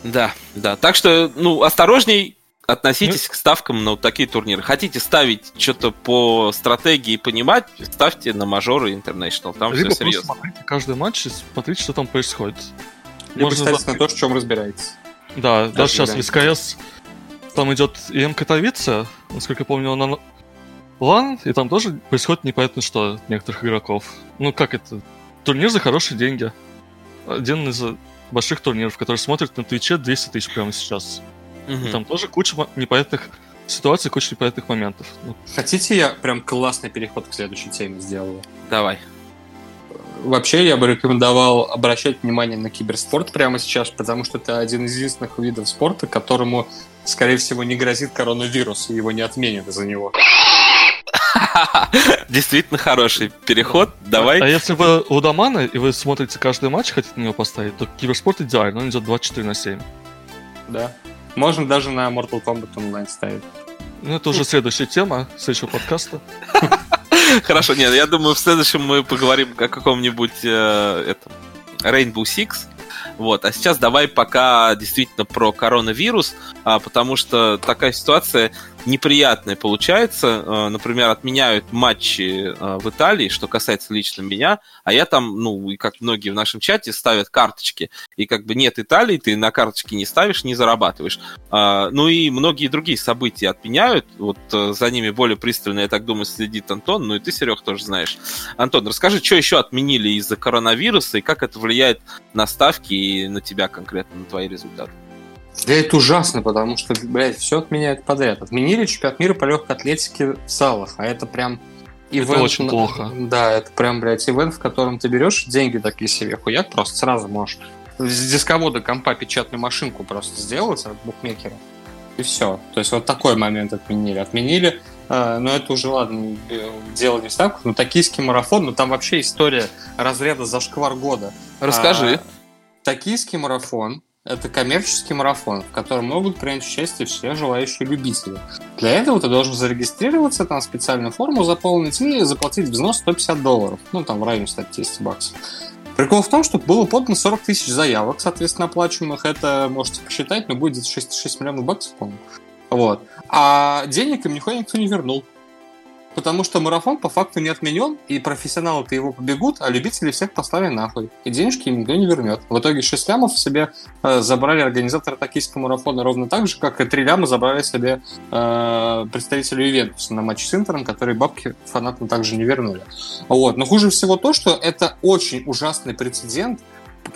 Да, да. Так что, ну, осторожней относитесь к ставкам на вот такие турниры. Хотите ставить что-то по стратегии и понимать, ставьте на мажоры International. Там все Либо просто серьезно. смотрите каждый матч и смотрите, что там происходит. Либо Можно ставить на то, в чем разбираетесь. Да, даже сейчас вариант. С КС там идет IEM Катовице, насколько я помню, на LAN, и там тоже происходит непонятно что от некоторых игроков. Ну как это? Турнир за хорошие деньги. Один из больших турниров, который смотрит на Твиче 200 тысяч прямо сейчас. И Мгм. там тоже куча непонятных ситуаций, куча непонятных моментов. Ну, Хотите, я прям классный переход к следующей теме сделаю? Давай. Вообще, я бы рекомендовал обращать внимание на киберспорт прямо сейчас, потому что это один из единственных видов спорта, которому, скорее всего, не грозит коронавирус, и его не отменят из-за него. Действительно хороший переход. Давай. А если вы лудоманы, и вы смотрите каждый матч, хотите на него поставить, то киберспорт идеально, он идет 24 на 7. Да. Можно даже на Mortal Kombat онлайн ставить. Ну, это уже следующая тема следующего подкаста. Хорошо, нет, я думаю, в следующем мы поговорим о каком-нибудь э, этом, Rainbow Six. Вот, а сейчас давай пока действительно про коронавирус, а, потому что такая ситуация неприятная получается. Э, Например, отменяют матчи э, в Италии, что касается лично меня, а я там, ну, и как многие в нашем чате, ставят карточки. И как бы нет Италии, ты на карточки не ставишь, не зарабатываешь. А, Ну и многие другие события отменяют. Вот э, за ними более пристально, я так думаю, следит Антон. Ну и ты, Серег, тоже знаешь. Антон, расскажи, что еще отменили из-за коронавируса и как это влияет на ставки и на тебя конкретно, на твои результаты? Да это ужасно, потому что, блядь, все отменяют подряд. Отменили чемпионат мира по легкой атлетике в залах, а это прям ивент очень на- плохо. Да, это прям, блядь, ивент, в котором ты берешь деньги такие себе хуяк, просто сразу можешь с дисковода компа печатную машинку просто сделать от букмекера. И все. То есть вот такой момент отменили. Отменили, э, но это уже, ладно, э, дело не в ставках, но токийский марафон, ну там вообще история разряда зашквар года. Расскажи. А, Токийский марафон – это коммерческий марафон, в котором могут принять участие все желающие любители. Для этого ты должен зарегистрироваться, там специальную форму заполнить и заплатить взнос 150 долларов. Ну, там в районе 150 баксов. Прикол в том, что было подано 40 тысяч заявок, соответственно, оплачиваемых. Это можете посчитать, но будет где-то 6, 6 миллионов баксов, по-моему. Вот. А денег им нихуя никто не вернул. Потому что марафон по факту не отменен, и профессионалы-то его побегут, а любители всех послали нахуй. И денежки им никто не вернет. В итоге 6 лямов себе э, забрали организаторы токийского марафона ровно так же, как и 3 ляма забрали себе э, представители Ювентуса на матче с Интером, которые бабки фанатам также не вернули. Вот. Но хуже всего то, что это очень ужасный прецедент,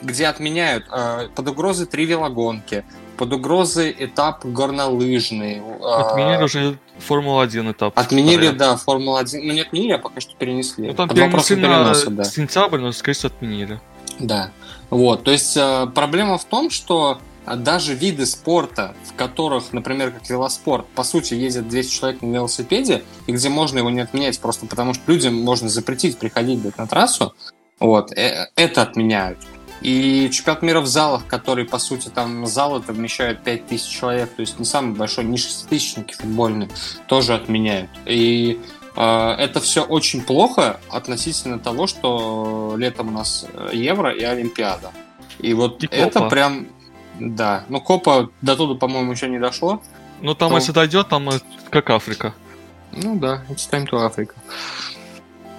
где отменяют э, под угрозой три велогонки, под угрозой этап горнолыжный. э, Отменили уже Формула-1 этап. Отменили, да, Формула-1. Ну, не отменили, а пока что перенесли. Ну, там Под перенесли на переноса, да. сентябрь, но, скорее всего, отменили. Да. Вот, то есть э, проблема в том, что э, даже виды спорта, в которых, например, как велоспорт, по сути, ездят 200 человек на велосипеде, и где можно его не отменять просто потому, что людям можно запретить приходить блядь, на трассу, вот, э, это отменяют. И чемпионат мира в залах, который, по сути, там залы это вмещают 5000 человек, то есть не самый большой, не шеститысячники футбольные, тоже отменяют. И э, это все очень плохо относительно того, что летом у нас Евро и Олимпиада. И вот И это Копа. прям, да. Ну, Копа до туда, по-моему, еще не дошло. Ну, там, Ну. если дойдет, там э, как Африка. Ну да, it's time to Africa.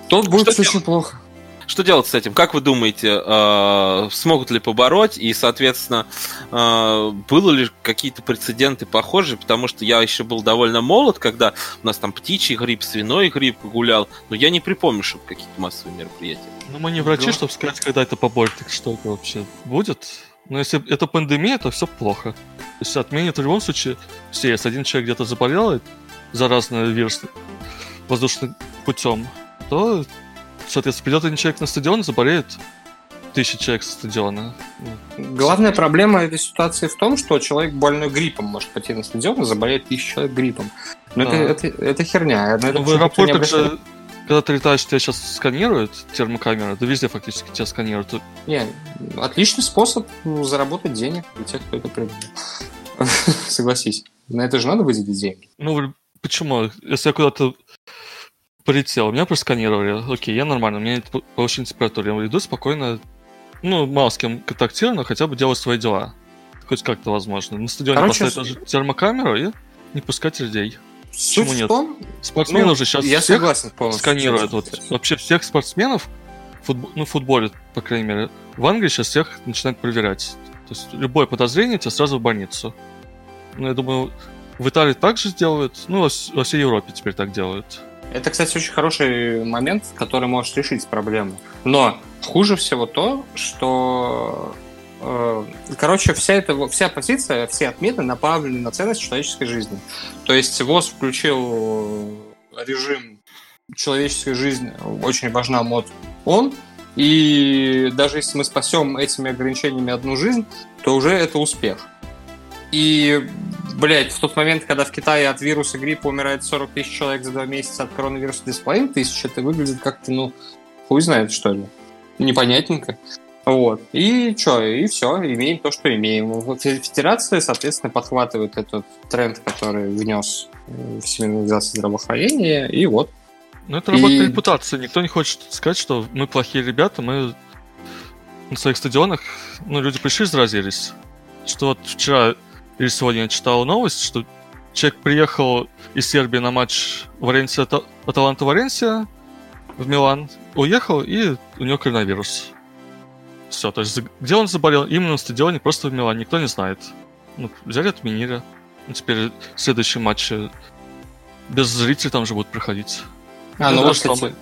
Тут будет Что очень плохо. Что делать с этим? Как вы думаете, э, смогут ли побороть? И, соответственно, э, было ли какие-то прецеденты похожие? Потому что я еще был довольно молод, когда у нас там птичий грипп, свиной грипп гулял, но я не припомню, чтобы какие-то массовые мероприятия. Ну, мы не врачи, чтобы сказать, когда это поборет, так что это вообще будет. Но если это пандемия, то все плохо. То есть отменят в любом случае все. Если один человек где-то заболел, заразный вирус воздушным путем, то, соответственно, придет один человек на стадион заболеет тысячи человек со стадиона. Главная проблема этой ситуации в том, что человек больной гриппом может пойти на стадион и заболеет тысяча человек гриппом. Но Да. это, это, это херня. На это Ну, в аэропортах же, когда ты летаешь, тебя сейчас сканируют термокамеры, да везде фактически тебя сканируют. Не, отличный способ ну, заработать денег для тех, кто это придумал. Согласись. На это же надо выделить деньги. Ну, почему? Если я куда-то полетел, меня просканировали, окей, я нормально, у меня нет повышенной температуры, я иду спокойно, ну, мало с кем контактирую, но хотя бы делаю свои дела. Хоть как-то возможно. На стадионе Короче, поставить тоже термокамеру и не пускать людей. Суть Почему нет? том, Спортсмены ну, уже сейчас я всех согласен полностью. сканируют. Вот, вообще всех спортсменов, футбо- ну, в футболе, по крайней мере, в Англии сейчас всех начинают проверять. То есть любое подозрение тебя сразу в больницу. Ну, я думаю, в Италии так же сделают, ну, во всей Европе теперь так делают. Это, кстати, очень хороший момент, который может решить проблему. Но хуже всего то, что э, короче, вся эта вся позиция, все отметы направлены на ценность человеческой жизни. То есть ВОЗ включил режим человеческая жизнь очень важна мод он, и даже если мы спасем этими ограничениями одну жизнь, то уже это успех. И, блядь, в тот момент, когда в Китае от вируса гриппа умирает 40 тысяч человек за два месяца, от коронавируса 2,5 тысяч, это выглядит как-то, ну, хуй знает, что ли. Непонятненько. Вот. И что, и все, имеем то, что имеем. Федерация, соответственно, подхватывает этот тренд, который внес э, Всемирная здравоохранения, и вот. Ну, это работа И- репутации. Никто не хочет сказать, что мы плохие ребята, мы на своих стадионах, ну, люди пришли, заразились. Что вот вчера или сегодня я читал новость, что человек приехал из Сербии на матч Валенсия, Аталанта Валенсия в Милан, уехал, и у него коронавирус. Все, то есть где он заболел? Именно на стадионе, просто в Милане, никто не знает. Ну, взяли, отменили. Ну, теперь следующие матчи без зрителей там же будут проходить. А, Ну, ну вот, кстати,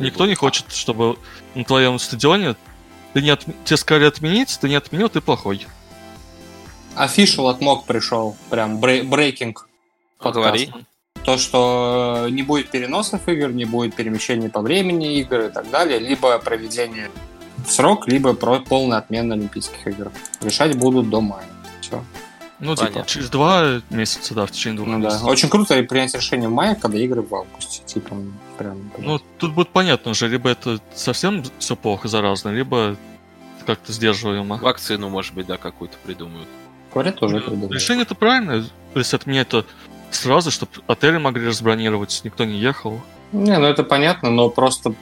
Никто не хочет, чтобы на твоем стадионе ты не отм- тебе сказали отменить, ты не отменил, ты плохой. Official от МОК пришел, прям брей- брейкинг. Поговори. То, что не будет переносов игр, не будет перемещения по времени игр и так далее, либо проведение в срок, либо про полная отмена Олимпийских игр. Решать будут до мая. Все. Ну, Понятно. типа, через два месяца, да, в течение двух Ну да. месяцев. Очень круто принять решение в мае, когда игры в августе. Типа, прям. Ну, тут будет понятно уже, либо это совсем все плохо заразно, либо как-то сдерживаемо. Вакцину, может быть, да, какую-то придумают. Говорят, тоже придумали. Решение это правильно, если отменять то сразу, чтобы отели могли разбронировать, никто не ехал. Не, ну это понятно, но просто,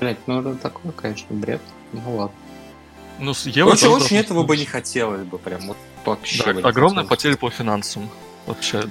блядь, ну это такой, конечно, бред. Ну ладно. Ну, с евро Очень, тоже очень должно этого бы не хотелось бы, прям вот вообще. Да, огромная потеря по финансам. Вообще.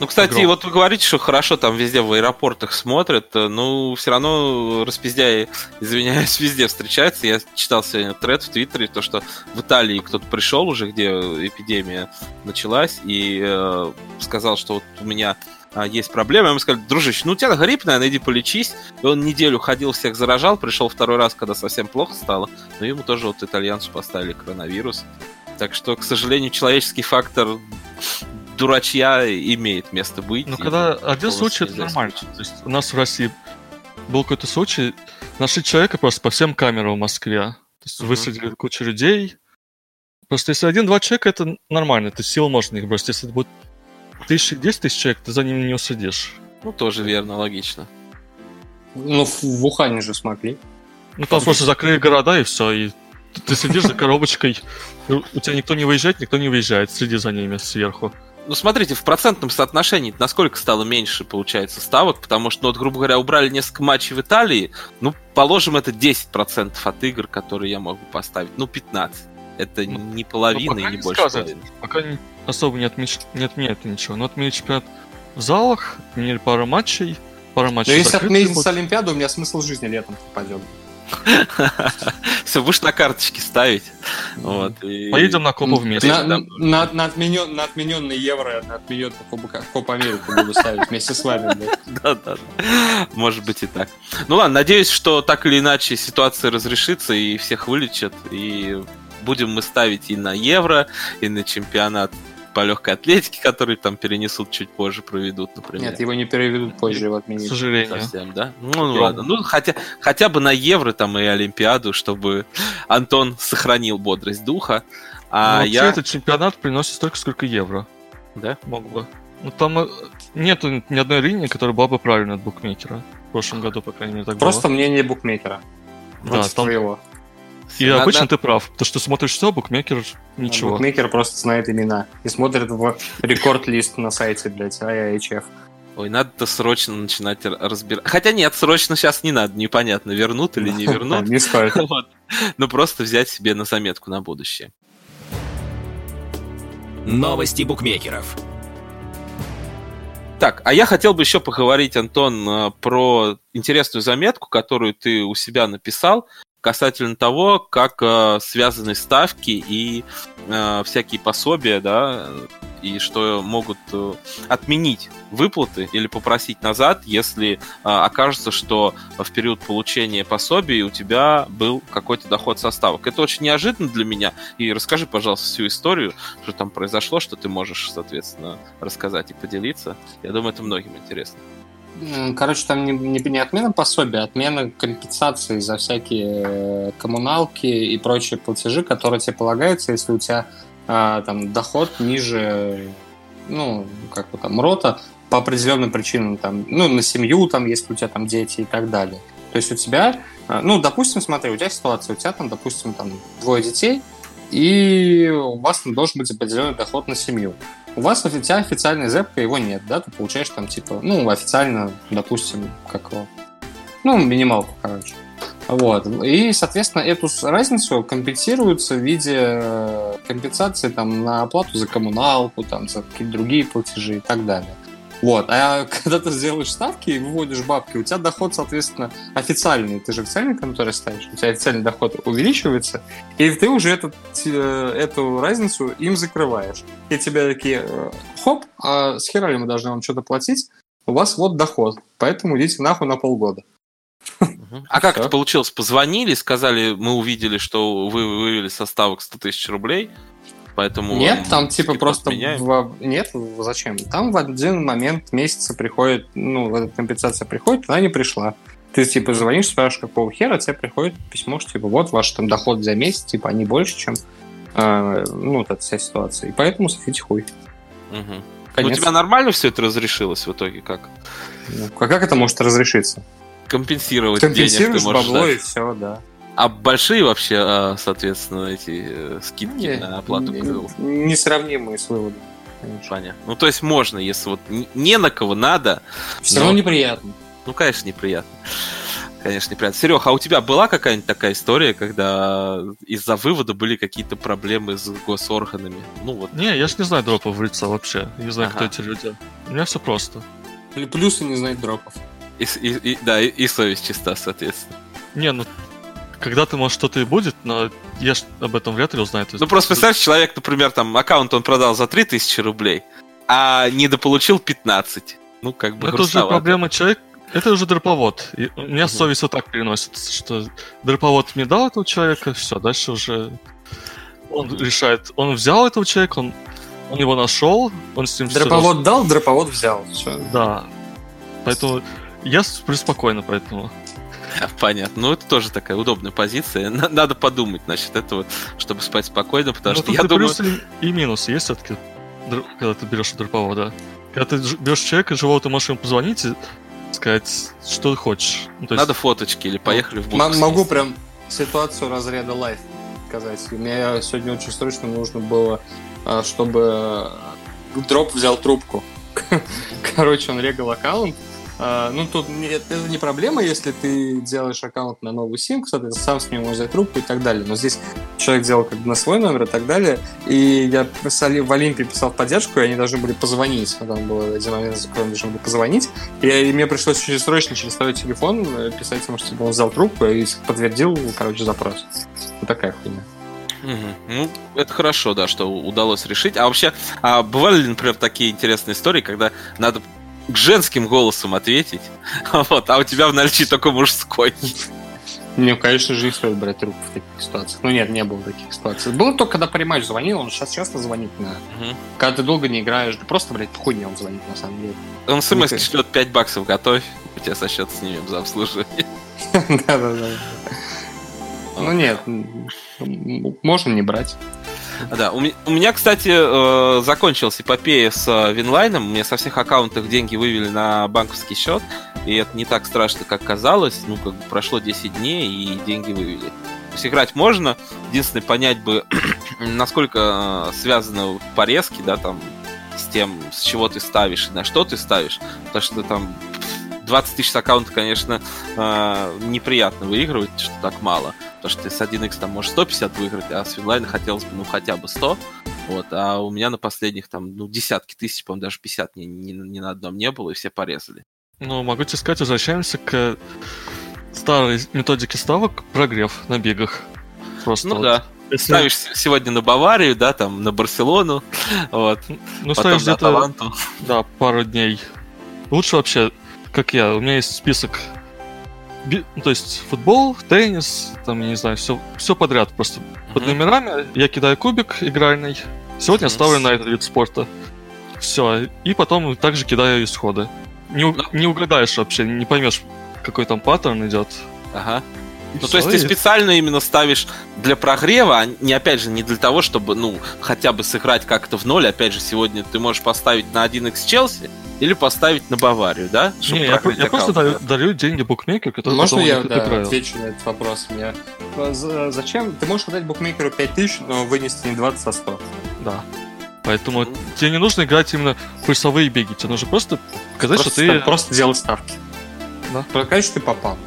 Ну, кстати, Огром- вот вы говорите, что хорошо там везде в аэропортах смотрят, э, ну, все равно распиздяи, извиняюсь, везде встречаются. Я читал сегодня тред в Твиттере, то, что в Италии кто-то пришел уже, где эпидемия началась, и э, сказал, что вот у меня а, есть проблема. Ему сказали, дружище, ну у тебя грипп, наверное, иди полечись. И он неделю ходил, всех заражал, пришел второй раз, когда совсем плохо стало, но ему тоже вот итальянцу поставили коронавирус. Так что, к сожалению, человеческий фактор дурачья имеет место быть. Ну, когда один случай, это нормально. То есть у нас в России был какой-то случай, нашли человека просто по всем камерам в Москве. То есть Мгм. высадили кучу людей. Просто если один-два человека, это нормально, ты сил можно их бросить. Если это будет тысячи, десять тысяч человек, ты за ними не уследишь. Ну, тоже верно, логично. Ну, в, в Ухане же смогли. Ну, там просто закрыли города, и все, и ты- ты следишь за коробочкой, у тебя никто не выезжает, никто не выезжает, следи за ними сверху. Ну, смотрите, в процентном соотношении насколько стало меньше, получается, ставок, потому что, ну, вот, грубо говоря, убрали несколько матчей в Италии, ну, положим, это 10% от игр, которые я могу поставить, ну, 15. Это Ну, не половина ну, и не не больше сказать. половины. Пока не- особо не, отмеч... не отменяют ничего. Но отменили чемпионат в залах, отменили пару матчей, пару Но матчей если закрытых отменить с Олимпиаду, у меня смысл жизни летом пропадет. Все, будешь на карточке ставить. Вот, и- Поедем на Копу вместе. На, Да. на, на, отменен- на отмененный евро, на отмененный Кубок, Коп Америку буду ставить вместе с вами. да, да. Может быть и так. Ну ладно, надеюсь, что так или иначе ситуация разрешится и всех вылечат. И будем мы ставить и на Евро, и на чемпионат по легкой атлетике, который там перенесут чуть позже, проведут, например. Нет, его не переведут позже, его К отменить. сожалению. Совсем, да? Ну, ну ладно. Ну, хотя, хотя бы на Евро там и Олимпиаду, чтобы Антон сохранил бодрость духа. А Ну, я... этот чемпионат приносит столько, сколько евро. Да? Мог бы. Ну там э, нету ни одной линии, которая была бы правильной от букмекера. В прошлом году, по крайней мере, так Просто было. мнение букмекера. Да, там- твоего. И Надо- обычно ты прав. То, что смотришь все, букмекер ничего. Букмекер просто знает имена и смотрит в рекорд-лист на сайте, блядь, IIHF. Ой, надо-то срочно начинать разбирать. Хотя нет, срочно сейчас не надо, непонятно, вернут или не вернут. Не стоит. Ну, просто взять себе на заметку на будущее. Новости букмекеров. Так, а я хотел бы еще поговорить, Антон, э, про интересную заметку, которую ты у себя написал касательно того, как э, связаны ставки и э, всякие пособия, да, и что могут э, отменить выплаты или попросить назад, если э, окажется, что в период получения пособий у тебя был какой-то доход со ставок. Это очень неожиданно для меня. И расскажи, пожалуйста, всю историю, что там произошло, что ты можешь, соответственно, рассказать и поделиться. Я думаю, это многим интересно. Короче, там не, не, не отмена пособия, а отмена компенсации за всякие э, коммуналки и прочие платежи, которые тебе полагаются, если у тебя а, там доход ниже, ну, как бы там, рота по определенным причинам, там, ну, на семью, там, если у тебя там дети и так далее. То есть у тебя, а, ну, допустим, смотри, у тебя ситуация, у тебя там, допустим, там двое детей, и у вас там должен быть определенный доход на семью. У вас у тебя официальной зэпка его нет, да? Ты получаешь там типа, ну, официально, допустим, как его, ну, минималку, короче. Вот. И, соответственно, эту разницу компенсируется в виде э, компенсации там, на оплату за коммуналку, там, за какие-то другие платежи и так далее. Вот. А когда ты сделаешь ставки и выводишь бабки, у тебя доход, соответственно, официальный. Ты же официальный конторе ставишь, у тебя официальный доход увеличивается, и ты уже этот, э, эту разницу им закрываешь. И тебе такие, э, хоп, а с хера ли мы должны вам что-то платить? У вас вот доход, поэтому идите нахуй на полгода. А как это получилось? Позвонили, сказали, мы увидели, что вы вывели со ставок 100 тысяч рублей, поэтому... Нет, там типа просто... в- Нет, зачем? Там в один момент месяца приходит, ну, эта компенсация приходит, она не пришла. Ты типа звонишь, спрашиваешь, какого хера, тебе приходит письмо, что типа вот ваш там доход за месяц, типа они больше, чем э, ну, вот эта вся ситуация. И поэтому софите хуй. Мгм. Ну, у Конец. тебя нормально все это разрешилось в итоге? Как? Ну, а как это может разрешиться? Компенсировать денег ты Компенсируешь можешь бабло дать. и все, да. А большие вообще, а, соответственно, эти э, скидки Не- на оплату? не- КДУ? Несравнимые с выводом. конечно. Понятно. Ну, то есть можно, если вот не на кого надо, Все Но- равно неприятно. ну, конечно, неприятно. Конечно, неприятно. Серег, а у тебя была какая-нибудь такая история, когда из-за вывода были какие-то проблемы с госорганами? Ну, вот. Не, я ж не знаю дропов в лица вообще. Не знаю, кто Ага. эти люди. У меня все просто. Пл- Плюсы не знать дропов. И, и- и- да, и, и совесть чиста, соответственно. Не, ну когда-то, может, что-то и будет, но я ж об этом вряд ли узнаю. Ну, просто представь, человек, например, там, аккаунт он продал за 3000 рублей, а недополучил 15. Ну, как бы Ну, это уже проблема человека. Это уже дроповод. И у меня Мгм. совесть вот так переносится, что дроповод мне дал этого человека, все, дальше уже он решает. Он взял этого человека, он, он его нашел, он с ним Дроповод дал, дроповод взял. Раз- Да. Поэтому я сплю спокойно, поэтому. Понятно. Ну, это тоже такая удобная позиция. На- Надо подумать насчет этого, чтобы спать спокойно, потому Ну, что я думаю... плюсы и минусы есть все-таки, когда ты берешь дроповода. Когда ты ж- берешь человека живого, ты можешь ему позвонить и сказать, что ты хочешь. Ну, есть- Надо фоточки или поехали в будку Могу прям ситуацию разряда лайф сказать. Мне сегодня очень срочно нужно было, а, чтобы дроп взял трубку. Короче, он регал аккаунт. А, Ну, тут это не проблема, если ты делаешь аккаунт на новый сим, соответственно, сам с него взять трубку и так далее. Но здесь человек делал как бы на свой номер и так далее. И я в Олимпе писал в поддержку, и они должны были позвонить. Там был один момент, за которым должны были позвонить. И, и мне пришлось очень срочно через свой телефон э, писать ему, чтобы он взял трубку и подтвердил, короче, запрос. Вот такая хуйня. Угу. Ну, это хорошо, да, что удалось решить. А вообще, а бывали ли, например, такие интересные истории, когда надо к женским голосом ответить, вот, а у тебя в наличии только мужской? Мне, конечно же, и стоит брать трубку в таких ситуациях. Ну нет, не было таких ситуаций. Было только, когда париматч звонил, он сейчас часто звонит на... Угу. Когда ты долго не играешь, ты просто, блядь, хуйня он звонит, на самом деле. Он смс шлет 5 баксов готовь, у тебя со счета снимем за обслуживание. Да-да-да. Ну нет, можно не брать. Да, у, меня, кстати, э, закончилась эпопея с э, Винлайном. Мне со всех аккаунтов деньги вывели на банковский счет. И это не так страшно, как казалось. Ну, как бы прошло 10 дней, и деньги вывели. То есть играть можно. Единственное, понять бы, насколько э, связаны порезки, да, там, с тем, с чего ты ставишь и на что ты ставишь. Потому что там 20 тысяч с аккаунта, конечно, э, неприятно выигрывать, что так мало. Потому что ты с 1x там можешь 150 выиграть, а с Винлайна хотелось бы, ну, хотя бы 100. Вот, а у меня на последних там, ну, десятки тысяч, по-моему, даже 50 ни, ни, ни на одном не было, и все порезали. Ну, могу тебе сказать, возвращаемся к старой методике ставок, прогрев на бегах. Просто ну вот. да. Если... Ставишь сегодня на Баварию, да, там, на Барселону, вот. Ну, Потом ставишь где-то, да, пару дней. Лучше вообще как я, у меня есть список ну, то есть футбол, теннис, там, я не знаю, все, все подряд просто. Mm-hmm. Под номерами я кидаю кубик игральный. Сегодня mm-hmm. ставлю на этот вид спорта. Все. И потом также кидаю исходы. Не, no. не угадаешь вообще, не поймешь, какой там паттерн идет. Ага. Ну, то есть ты специально именно ставишь для прогрева, а не, опять же, не для того, чтобы, ну, хотя бы сыграть как-то в ноль. Опять же, сегодня ты можешь поставить на 1x Челси или поставить на Баварию, да? Не, я, я просто дарю, дарю деньги букмекеру, который Можно я да, отвечу на этот вопрос? Меня... Зачем? Ты можешь отдать букмекеру 5000, но вынести не 20, а 100. Да. Поэтому mm. тебе не нужно играть именно курсовые беги, тебе нужно просто показать, просто, что ты... Просто делать ставки. Да. Показать, что ты попал.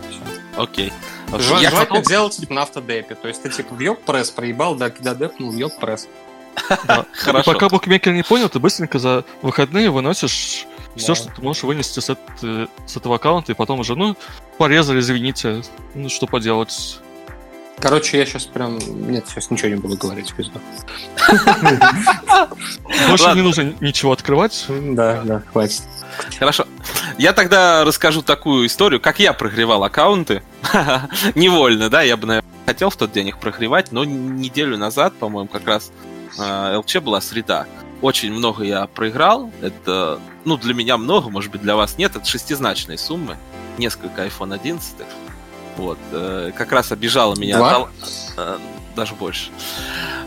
Окей. Okay. Ж- я хотел... делать типа на автодепе. То есть ты типа в йог пресс проебал, да, когда депнул йог пресс. Хорошо. Пока букмекер не понял, ты быстренько за выходные выносишь все, что ты можешь вынести с, этого аккаунта, и потом уже, ну, порезали, извините, ну, что поделать. Короче, я сейчас прям... Нет, сейчас ничего не буду говорить, пизда. Больше не нужно ничего открывать. Да, да, хватит. Хорошо. Я тогда расскажу такую историю, как я прогревал аккаунты. Невольно, да, я бы, наверное, хотел в тот день их прогревать, но неделю назад, по-моему, как раз э, ЛЧ была среда. Очень много я проиграл. Это, ну, для меня много, может быть, для вас нет. Это шестизначные суммы. Несколько iPhone 11. Вот. Э, как раз обижала меня... Два? Э, даже больше.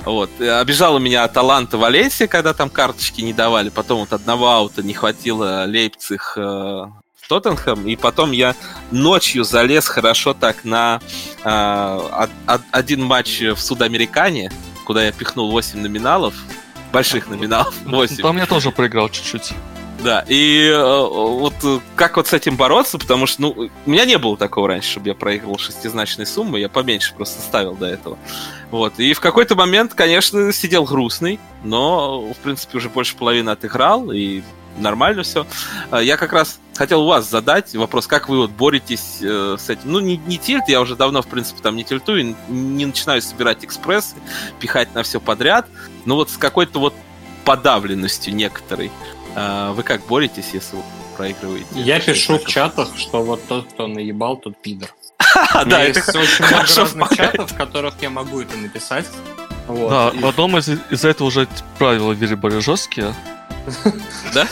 Вот. Обижала меня Таланта Валенсия, когда там карточки не давали. Потом вот одного аута не хватило Лейпциг э, Тоттенхэм. И потом я ночью залез хорошо так на э, один матч в Судамерикане, куда я пихнул 8 номиналов. Больших номиналов. 8. Там я тоже проиграл чуть-чуть. Да, и э, вот как вот с этим бороться, потому что, ну, у меня не было такого раньше, чтобы я проигрывал шестизначные суммы, я поменьше просто ставил до этого. Вот, и в какой-то момент, конечно, сидел грустный, но, в принципе, уже больше половины отыграл, и нормально все. А я как раз хотел у вас задать вопрос, как вы вот боретесь э, с этим. Ну, не, не тильт, я уже давно, в принципе, там не тильтую, не начинаю собирать экспрессы, пихать на все подряд, но вот с какой-то вот подавленностью некоторой. А вы как боретесь, если вы проигрываете? Я пишу в чатах, что вот тот, кто наебал, тот пидор. Да, это очень много разных чатов, в которых я могу это написать. Да, в одном из этого уже правила вели более жесткие. Да?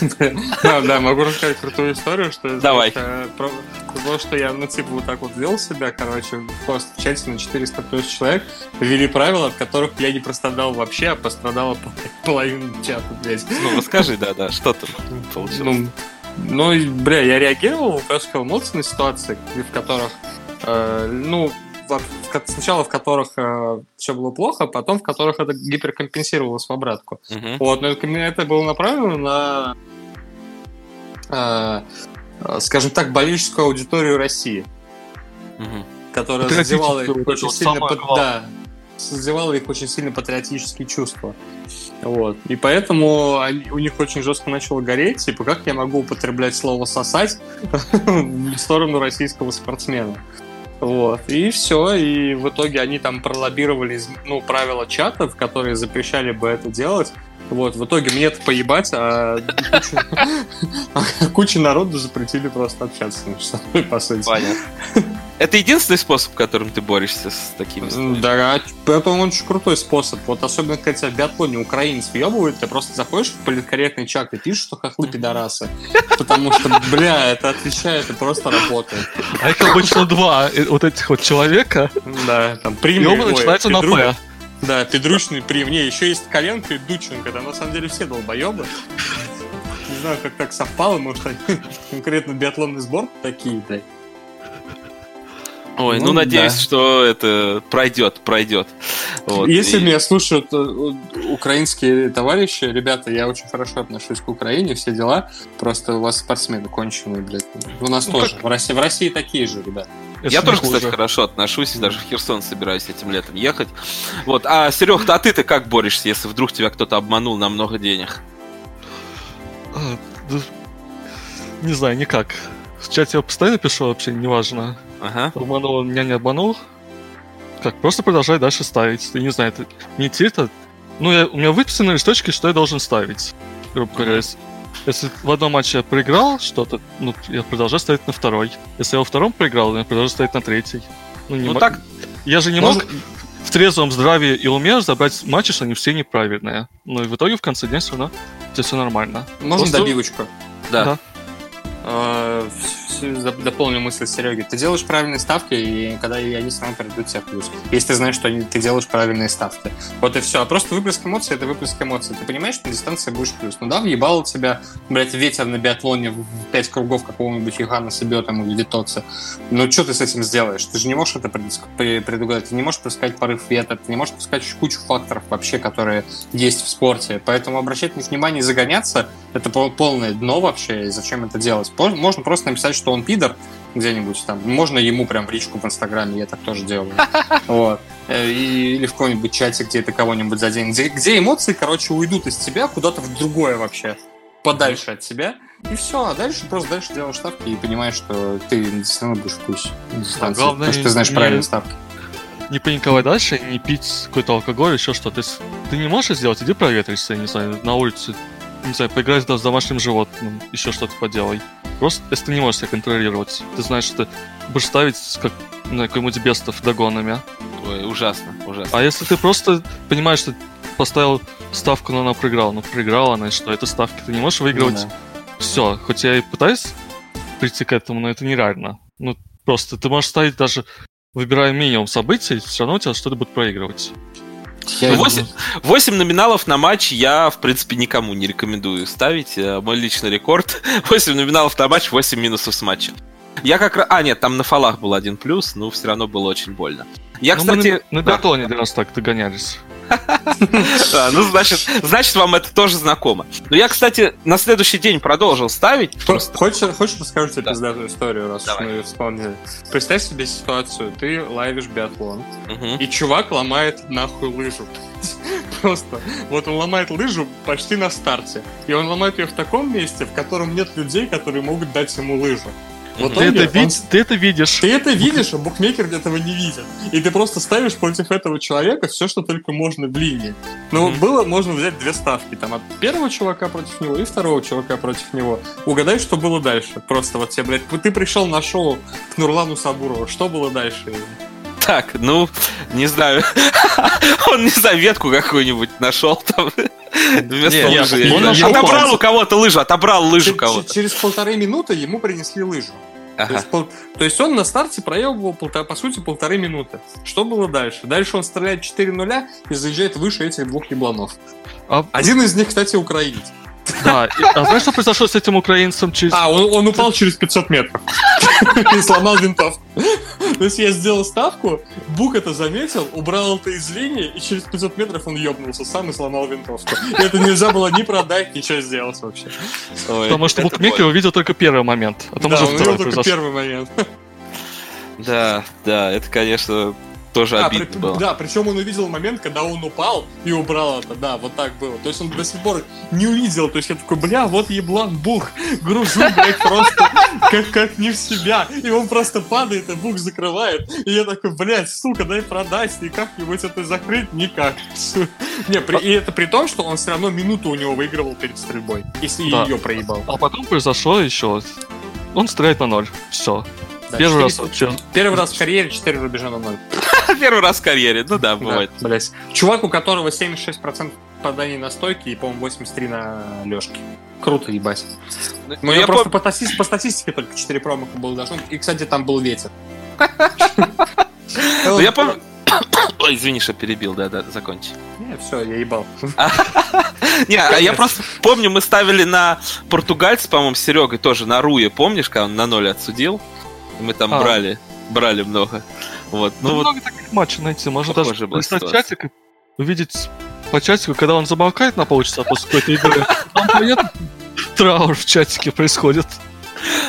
Да, да, могу рассказать крутую историю, что Давай. То, что я, ну, типа, вот так вот вел себя, короче, просто в чате на 400 плюс человек ввели правила, от которых я не прострадал вообще, а пострадала половина чата, блядь. Ну, расскажи, да-да, что там получилось? Ну, ну, бля, я реагировал, сказал, эмоции на ситуации, в которых, э, ну, сначала в которых э, все было плохо, а потом в которых это гиперкомпенсировалось в обратку. Uh-huh. Вот, но это, это было направлено на, э, скажем так, болельческую аудиторию России, uh-huh. которая задевала их очень сильно под, да, задевало их очень сильно патриотические чувства. Вот. И поэтому они, у них очень жестко начало гореть, типа, как я могу употреблять слово «сосать» в сторону российского спортсмена. Вот. И все. И в итоге они там пролоббировали ну, правила чатов, которые запрещали бы это делать. Вот, в итоге мне это поебать, а куча, народу запретили просто общаться между собой, по сути. Понятно. Это единственный способ, которым ты борешься с такими Да, это очень крутой способ. Вот особенно, когда тебя в биатлоне украинец въебывает, ты просто заходишь в политкорректный чат и пишешь, что хохлы пидорасы. Потому что, бля, это отвечает и просто работает. А это обычно два э, вот этих вот человека. Да, там прим. И оба начинаются на П. Да, Педручный при мне. Еще есть Коленко и Дученко. Там на самом деле все долбоебы. Не знаю, как так совпало, может, они конкретно биатлонный сбор такие, блядь. Ой, ну, ну надеюсь, да. что это пройдет, пройдет. Вот, Если и... меня слушают э, украинские товарищи, ребята, я очень хорошо отношусь к Украине, все дела. Просто у вас спортсмены конченые, блядь. У нас ну, тоже. Как... В, России, в России такие же, ребята. Это я тоже, хуже. кстати, хорошо отношусь, даже в Херсон собираюсь этим летом ехать. Вот, а Серег, а ты-то как борешься, если вдруг тебя кто-то обманул на много денег? А, не знаю, никак. В чате я постоянно пишу, вообще неважно. Ага. Обманул, меня не обманул. Как, просто продолжай дальше ставить. Ты не знаю, это не тильта. Ну, я, у меня выписаны листочки, что я должен ставить. Грубо говоря, если, если в одном матче я проиграл что-то, ну, я продолжаю ставить на второй. Если я во втором проиграл, я продолжаю ставить на третий. Ну, не ну м- так... Я же не мог в трезвом здравии и уме забрать матчи, что они все неправильные. Ну и в итоге в конце дня все равно все нормально. Можно Просто... добивочку? Да. да. А, дополню мысль Сереги. Ты делаешь правильные ставки, и когда и они сами придут тебе плюс. Если ты знаешь, что ты делаешь правильные ставки. Вот и все. А просто выплеск эмоций — это выплеск эмоций. Ты понимаешь, что на дистанции будешь плюс. Ну да, въебал тебя, блядь, ветер на биатлоне в пять кругов какого-нибудь Югана себе там или Витоца. Ну что ты с этим сделаешь? Ты же не можешь это предугадать. Ты не можешь предсказать порыв ветра, ты не можешь предсказать кучу факторов вообще, которые есть в спорте. Поэтому обращать на внимание и загоняться — это полное дно вообще, и зачем это делать? Можно просто написать, что он пидор где-нибудь там. Можно ему прям в личку в Инстаграме, я так тоже делаю. Вот. Э, или в каком-нибудь чате, где это кого-нибудь заденет. Где, где эмоции, короче, уйдут из тебя куда-то в другое вообще. Подальше от тебя. И все, а дальше просто дальше делаешь ставки и понимаешь, что ты все равно будешь в пусть дистанции. Главное, потому что ты знаешь не, правильные ставки. Не паниковать дальше, не пить какой-то алкоголь, еще что-то. Ты не можешь сделать, иди проветришься, не знаю, на улице не знаю, поиграй с домашним животным, еще что-то поделай. Просто, если ты не можешь себя контролировать, ты знаешь, что ты будешь ставить как на какой-нибудь бестов догонами. Ой, ужасно, ужасно. А если ты просто понимаешь, что поставил ставку, но она проиграла, ну проиграла она, что это ставки, ты не можешь выигрывать. Ну, да. Все, хоть я и пытаюсь прийти к этому, но это нереально. Ну, просто ты можешь ставить даже, выбирая минимум событий, все равно у тебя что-то будет проигрывать. Я 8, 8 номиналов на матч я, в принципе, никому не рекомендую ставить. Э, мой личный рекорд. 8 номиналов на матч, 8 минусов с матча. Я как раз... А, нет, там на фалах был один плюс, но все равно было очень больно. Я, ну, кстати... на, на биатлоне да. раз так догонялись. Да, ну, значит, значит, вам это тоже знакомо. Но я, кстати, на следующий день продолжал ставить. Хочешь, хочешь расскажу тебе пиздатую историю, раз мы ее вспомнили? Представь себе ситуацию. Ты лайвишь биатлон, и чувак ломает нахуй лыжу. Просто. Вот он ломает лыжу почти на старте. И он ломает ее в таком месте, в котором нет людей, которые могут дать ему лыжу. Вот ты, это вид... ты это видишь. Ты это видишь, а букмекер этого не видит. И ты просто ставишь против этого человека все, что только можно в линии. Ну, mm-hmm. было, можно взять две ставки. Там от первого чувака против него и второго чувака против него. Угадай, что было дальше. Просто вот тебе, блядь, ты пришел на шоу к Нурлану Сабурову. Что было дальше? Так, ну, не знаю. Он, не знаю, ветку какую-нибудь нашел там. Вместо не, лыжи. Он отобрал у кого-то лыжу, отобрал лыжу кого-то. Через полторы минуты ему принесли лыжу. Ага. То, есть, пол... То есть он на старте проебывал, полтора, по сути, полторы минуты. Что было дальше? Дальше он стреляет 4 нуля и заезжает выше этих двух ебланов. А... Один из них, кстати, украинец. Да, а знаешь, что произошло с этим украинцем через... А, он, он упал через 500 метров и сломал винтовку. То есть я сделал ставку, Бук это заметил, убрал это из линии, и через 500 метров он ёбнулся сам и сломал винтовку. И это нельзя было ни продать, ничего сделать вообще. Потому что букмекер увидел только первый момент. А там да, он увидел только первый момент. Да, да, это, конечно, Тоже Да, обидно при- было. да, причем он увидел момент, когда он упал и убрал это, да, вот так было. То есть он до сих пор не увидел, то есть я такой, бля, вот еблан бух, гружу, блядь, просто как, как не в себя. И он просто падает, и бух закрывает. И я такой, блядь, сука, дай продать, и как-нибудь это закрыть, никак. Не, при- и это при том, что он все равно минуту у него выигрывал перед стрельбой, если Да. ее проебал. А потом произошло еще. Он стреляет на ноль. Все. Да, Первый раз четыре- вообще. Первый раз в карьере 4 рубежа на 0. Первый раз в карьере, ну да, бывает. Да, блядь. Чувак, у которого 76% попаданий на стойке и, по-моему, 83 на лёжке. Круто, ебать. Ну, Ну, я я просто пом- по, стати- по статистике только 4 промаха было должно. И, кстати, там был ветер. ну, я помню... Ой, извини, что перебил, да-да, закончи. Не, все, я ебал. Не, а я просто помню, мы ставили на португальца, по-моему, с Серегой тоже на Руе, помнишь, когда он на ноль отсудил? Мы там А. брали, брали много. Вот, Ну, ну вот, много таких матчей найти. Можно даже ситуация. чатик и увидеть по чатику, когда он замолкает на полчаса после какой-то игры. Там понятно, траур в чатике происходит.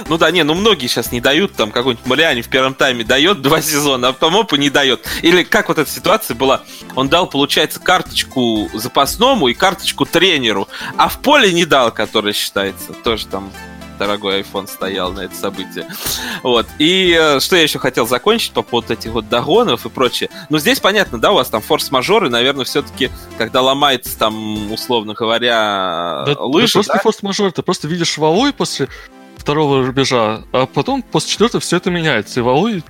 ну да, не, ну многие сейчас не дают, там какой-нибудь Мариани в первом тайме дает два сезона, а Помопу не дает. Или как вот эта ситуация была, он дал, получается, карточку запасному и карточку тренеру, а в поле не дал, который считается, тоже там дорогой iPhone стоял на это событие. Вот. И э, что я еще хотел закончить по поводу этих вот догонов и прочее. Ну, здесь понятно, да, у вас там форс-мажоры, наверное, все-таки, когда ломается там, условно говоря, Да, лыжи, да просто да? форс-мажор, ты просто видишь валуй после второго рубежа, а потом после четвертого все это меняется, и валуй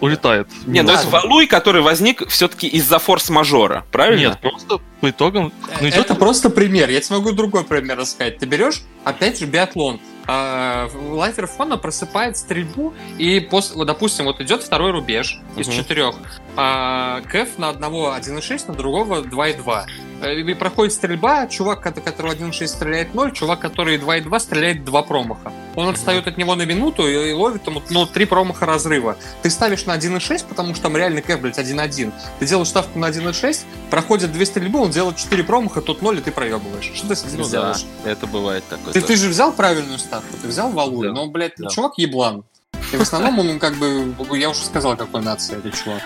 улетает. Не, ну это валуй, который возник все-таки из-за форс-мажора, правильно? Нет, просто по итогам... Ну, идет Это просто пример. Я тебе могу другой пример рассказать. Ты берешь, опять же, биатлон. А, Лайфер фона просыпает стрельбу, и после, допустим, вот идет второй рубеж из Мгм. четырех. А, Кэф на одного 1.6, на другого 2.2. Э, И проходит стрельба, чувак, ко- который 1.6 стреляет 0, чувак, который 2.2 стреляет 2 промаха. Он отстает от него на минуту и, и ловит там, ну, 3 промаха разрыва. Ты ставишь на 1.6, потому что там реально кэф, блядь, 1.1. Ты делаешь ставку на 1.6, проходит 2 стрельбы, он делает 4 промаха, тут 0, и ты проебываешь. Что ты с этим Ну да, сделаешь? это бывает такое. Ты, тоже. ты же взял правильную ставку, ты взял валую, Да. но, блядь, Да. чувак еблан. И в основном он как бы, я уже сказал, какой нации этот чувак.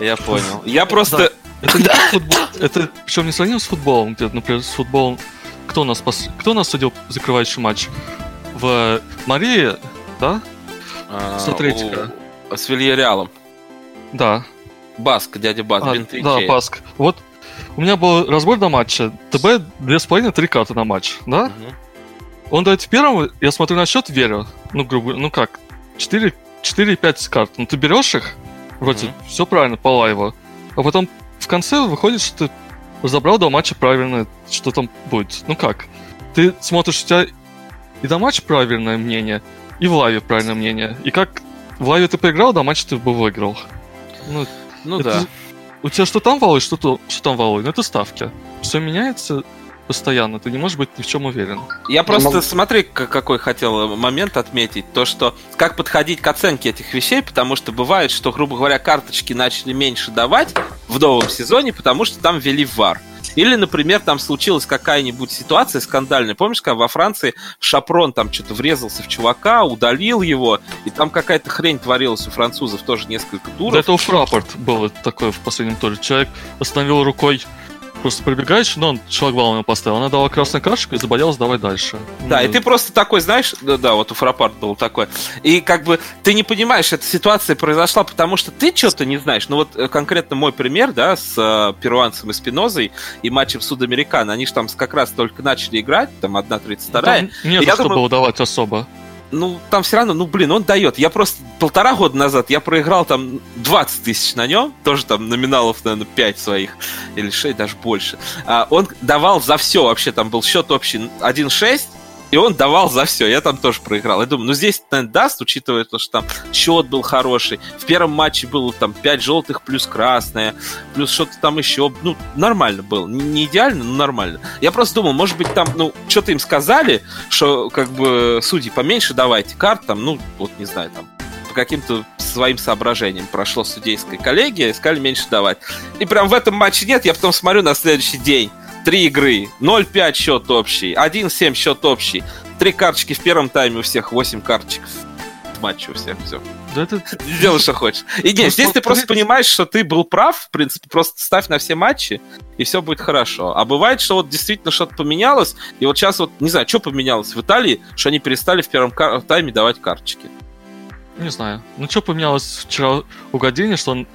Я понял. Я просто... Это не футбол. Это причем не сравним с футболом, где, например, с футболом. Кто нас пос- кто нас судил закрывающий матч? В Марии, да? а, С Атлетико. у- С Вильяреалом. Да. Баск, дядя Бас, А, да? Паск. Вот у меня был разбор на матче. ТБ 2,5-3 карты на матч, да? Мгм. Он дает в первом, я смотрю на счет, верю. Ну, грубо, ну как, 4, 4-5 карт. Ну, ты берешь их, вроде Мгм. все правильно по лайву. А потом в конце выходит, что ты разобрал до матча правильно, что там будет. Ну как? Ты смотришь, у тебя и до матча правильное мнение, и в лайве правильное мнение. И как в лайве ты проиграл, до матча ты бы выиграл. Ну, Ну это- да. У тебя что там валой, что, то, что там валой. Ну, это ставки. Все меняется постоянно, ты не можешь быть ни в чем уверен. Я просто, могу- смотри, какой хотел момент отметить. То, что как подходить к оценке этих вещей, потому что бывает, что, грубо говоря, карточки начали меньше давать в новом сезоне, потому что там ввели вар. Или, например, там случилась какая-нибудь ситуация скандальная. Помнишь, когда во Франции Шапрон там что-то врезался в чувака, удалил его, и там какая-то хрень творилась у французов тоже несколько туров. этого Фрапорт было такое в последнем туре. Человек остановил рукой просто пробегающий, но он шлагбаум ему поставил. Она дала красную карточку и забоялась давай дальше. Да, и Ну, ты просто такой, знаешь, да, да, вот у Фрапарт был такой, и как бы ты не понимаешь, эта ситуация произошла, потому что ты что-то не знаешь. Ну вот э, конкретно мой пример, да, с э, перуанцем и Спинозой и матчем Судамерикано, они же там как раз только начали играть, там 1.32, там не за Я что думаю- было давать особо. Ну там все равно, ну блин, он дает. Я просто полтора года назад я проиграл там 20 тысяч на нем, тоже там номиналов, наверное, 5 своих, или 6, даже больше. А, он давал за все вообще, там был счет общий 1-6, и он давал за все. Я там тоже проиграл. Я думаю, ну здесь, наверное, даст, учитывая то, что там счет был хороший. В первом матче было там 5 желтых плюс красное, плюс что-то там еще. Ну, нормально было. Не, идеально, но нормально. Я просто думал, может быть, там, ну, что-то им сказали, что, как бы, судьи, поменьше давайте карт, там, ну, вот, не знаю, там, по каким-то своим соображениям прошло судейская коллегия, и сказали меньше давать. И прям в этом матче нет, я потом смотрю на следующий день. Три игры, 0-5 счет общий, 1-7 счет общий. Три карточки в первом тайме у всех, 8 карточек матчи у всех, все. Да это... Делай, что хочешь. И нет, здесь ты просто понимаешь, что ты был прав, в принципе, просто ставь на все матчи, и все будет хорошо. А бывает, что вот действительно что-то поменялось, и вот сейчас вот, не знаю, что поменялось в Италии, что они перестали в первом кар- тайме давать карточки. Не знаю. Ну, что поменялось вчера у Години, что он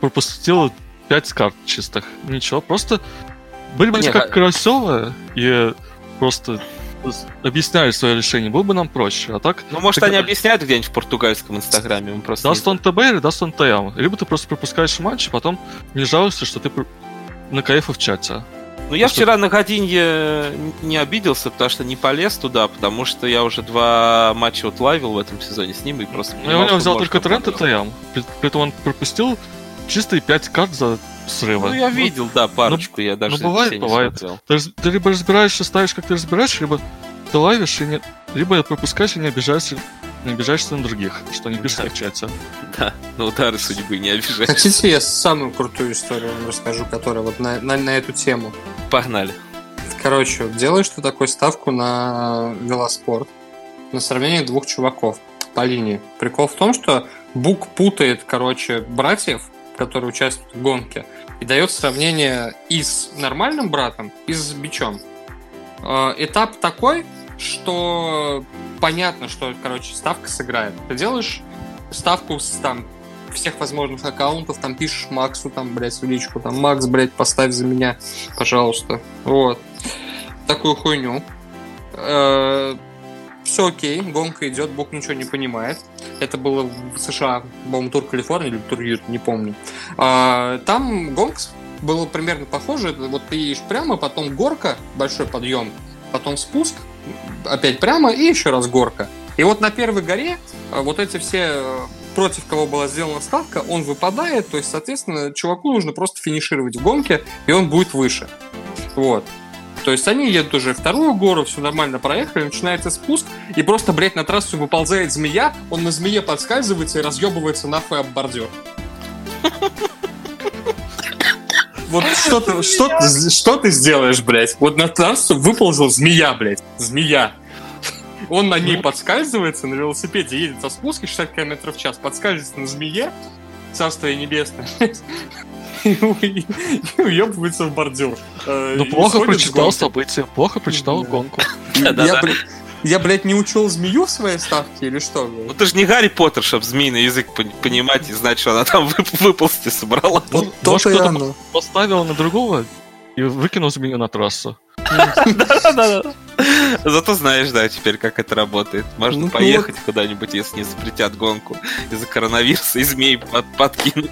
пропустил 5 карт чистых. Ничего, просто были бы они как а- красивые и просто объясняли свое решение, было бы нам проще. А так, Ну, может, Так они объясняют где-нибудь в португальском инстаграме, мы просто... даст он ТБ или даст он ТМ. Либо ты просто пропускаешь матч, и потом не жалуешься, что ты на КФ в чате. Ну, я вчера на Годинье не обиделся, потому что не полез туда, потому что я уже два матча вот лайвил в этом сезоне с ним и просто... Ну, я у него взял только тренд и. ТМ. При, при этом он пропустил чистые 5 карт за срывы. Ну, я видел, да, парочку, я даже ну, бывает, не бывает. смотрел. Ты, ты либо разбираешься, ставишь, как ты разбираешь, либо ты лайвишь, и не, либо пропускаешь и не обижаешься, не обижаешься на других, что они пишут в чате. Да, на удары судьбы не обижай. Хотите, я самую крутую историю вам расскажу, которая вот на, на, на эту тему. Погнали. Короче, делаешь ты такую ставку на велоспорт на сравнение двух чуваков по линии. Прикол в том, что Бук путает, короче, братьев, которые участвуют в гонке, и дает сравнение и с нормальным братом, и с бичом. Э, Этап такой, что понятно, что, короче, ставка сыграет. Ты делаешь ставку с там всех возможных аккаунтов, там пишешь Максу, там, блядь, в личку, там, Макс, блядь, поставь за меня, пожалуйста. Вот. Такую хуйню. Все окей, гонка идет, Бог ничего не понимает. Это было в США, по-моему, тур Калифорния или тур Ют, не помню. А, Там гонка было примерно похоже. Это Вот ты едешь прямо, потом горка, большой подъем, потом спуск, опять прямо и еще раз горка. И вот на первой горе а, вот эти все э, против кого была сделана ставка, он выпадает, то есть, соответственно, чуваку нужно просто финишировать в гонке, и он будет выше. Вот. То есть они едут уже вторую гору, все нормально проехали, начинается спуск, и просто, блядь, на трассу выползает змея, он на змее подскальзывается и разъебывается нахуй об бордюр. Вот что ты, что, что ты сделаешь, блядь? Вот на трассу выползла змея, блядь. Змея. Он на ней подскальзывается, на велосипеде едет со спуска 60 км в час, подскальзывается на змее, царство ей небесное, и уебывается в бордюр. Э, Ну, плохо прочитал события, плохо прочитал гонку. Я, блядь, не учел змею в своей ставке или что? блядь? Ну ты же не Гарри Поттер, чтобы змеиный язык пон- понимать и знать, что она там вып- выползти собрала. Вот может, то-то и кто-то. Поставил на другого и выкинул змею на трассу. Да-да-да. Зато знаешь, да, теперь, как это работает. Можно Ну, поехать куда-нибудь, если не запретят гонку из-за коронавируса, и змей под- подкинуть.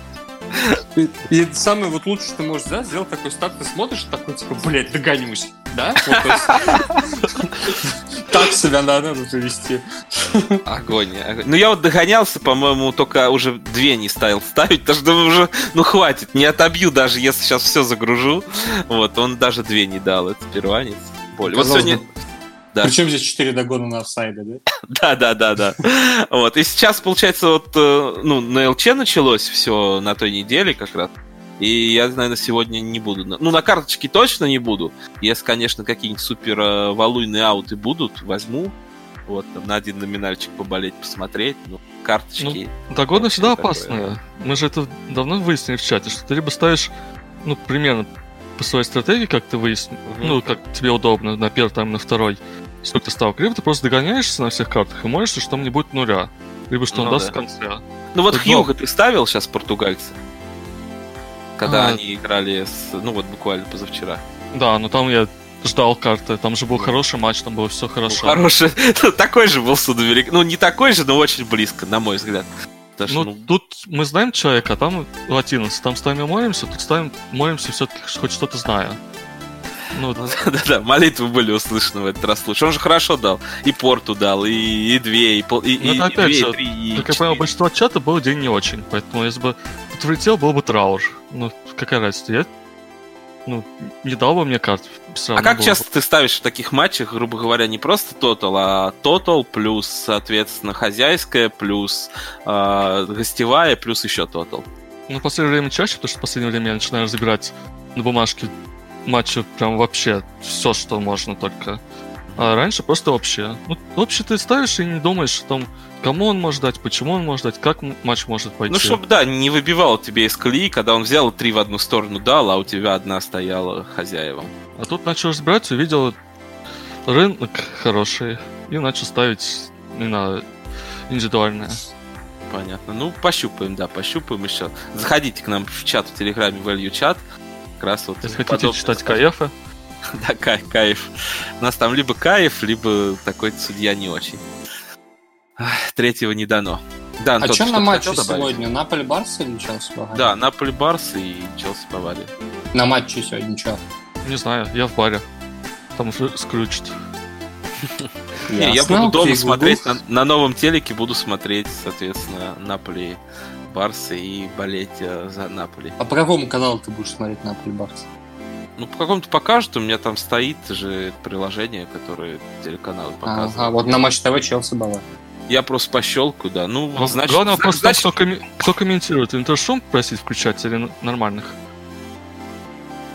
И, и самое вот лучшее, что ты можешь сделать, сделать такой старт, ты смотришь, такой, типа, блядь, догонюсь, да? Так себя надо повести. Огонь, огонь. Ну я вот догонялся, по-моему, только уже две не ставил ставить, потому что уже, ну хватит, не отобью даже, если сейчас все загружу. Вот, он даже две не дал, это перуанец. Боль. Вот сегодня... Да. Причем здесь 4 догона на офсайде, да? Да, да, да, да. Вот. И сейчас, получается, вот, э, ну, на ЛЧ началось все на той неделе как раз. И я, наверное, сегодня не буду. Ну, на карточке точно не буду. Если, конечно, какие-нибудь супер э, валуйные ауты будут, возьму. Вот, там, на один номинальчик поболеть, посмотреть. Ну, карточки. Догоны всегда Такое. опасные. Мы же это давно выяснили в чате, что ты либо ставишь, ну, примерно по своей стратегии, как ты выяснил, Мгм. ну, как тебе удобно, на первый, там, на второй, сколько ты ставок, либо ты просто догоняешься на всех картах и молишься, что там не будет нуля. Либо что он Ну даст да. в конце. Ну, вот Хьюга ты ставил сейчас португальцы? Когда А. они играли с... Ну, вот буквально позавчера. Да, но там я ждал карты, там же был хороший матч, там было все Ну, хорошо. хороший. Такой же был судоверик. Ну, не такой же, но очень близко, на мой взгляд. Что, Ну, ну, тут мы знаем человека, а там латинос. Там ставим и молимся, тут ставим, молимся все-таки хоть что-то зная. Ну, Да-да, молитвы были услышаны в этот раз лучше. Он же хорошо дал. И порту дал, и, и две, и, пол, и, Ну, и- опять две, же, и три, и как я понял, большинство чата был день не очень. Поэтому если бы тут влетел, был бы траур. Ну, какая разница? Я ну, не дал бы мне карт. А как было часто ты ставишь в таких матчах, грубо говоря, не просто тотал, а тотал плюс, соответственно, хозяйская, плюс э, гостевая, плюс еще тотал? Ну, в последнее время чаще, потому что в последнее время я начинаю забирать на бумажке матча прям вообще все, что можно только. А раньше просто вообще. Ну, вообще ты ставишь и не думаешь о том, кому он может дать, почему он может дать, как матч может пойти. Ну, чтобы, да, не выбивал тебе из колеи, когда он взял три в одну сторону дал, а у тебя одна стояла хозяевам. А тут начал разбирать, увидел рынок хороший и начал ставить именно индивидуальное. Понятно. Ну, пощупаем, да, пощупаем еще. Заходите к нам в чат в Телеграме, value чат. Как раз вот Если хотите подобное читать. КФ, Да, кай- кайф. У нас там либо кайф, либо такой судья не очень. Третьего не дано. Да, А что на матче сегодня? Наполе Барса или Челси Бавария? Да, Наполи Барс и Челси Бавария. На матче сегодня что? не знаю, я в баре. Там уже скрючит. Не, я буду дома смотреть на, на новом телеке, буду смотреть, соответственно, Наполи Барса и болеть э, за Наполи. А по какому каналу ты будешь смотреть Наполе Барса? Ну, по какому-то покажут, у меня там стоит же приложение, которое телеканалы показывают. Ага, вот на Матч ТВ Челси Бавария. Я просто пощелкаю, да. Ну, Ну, значит, Главный вопрос значит, кто, комми- кто комментирует. Интершум просить включать или нормальных?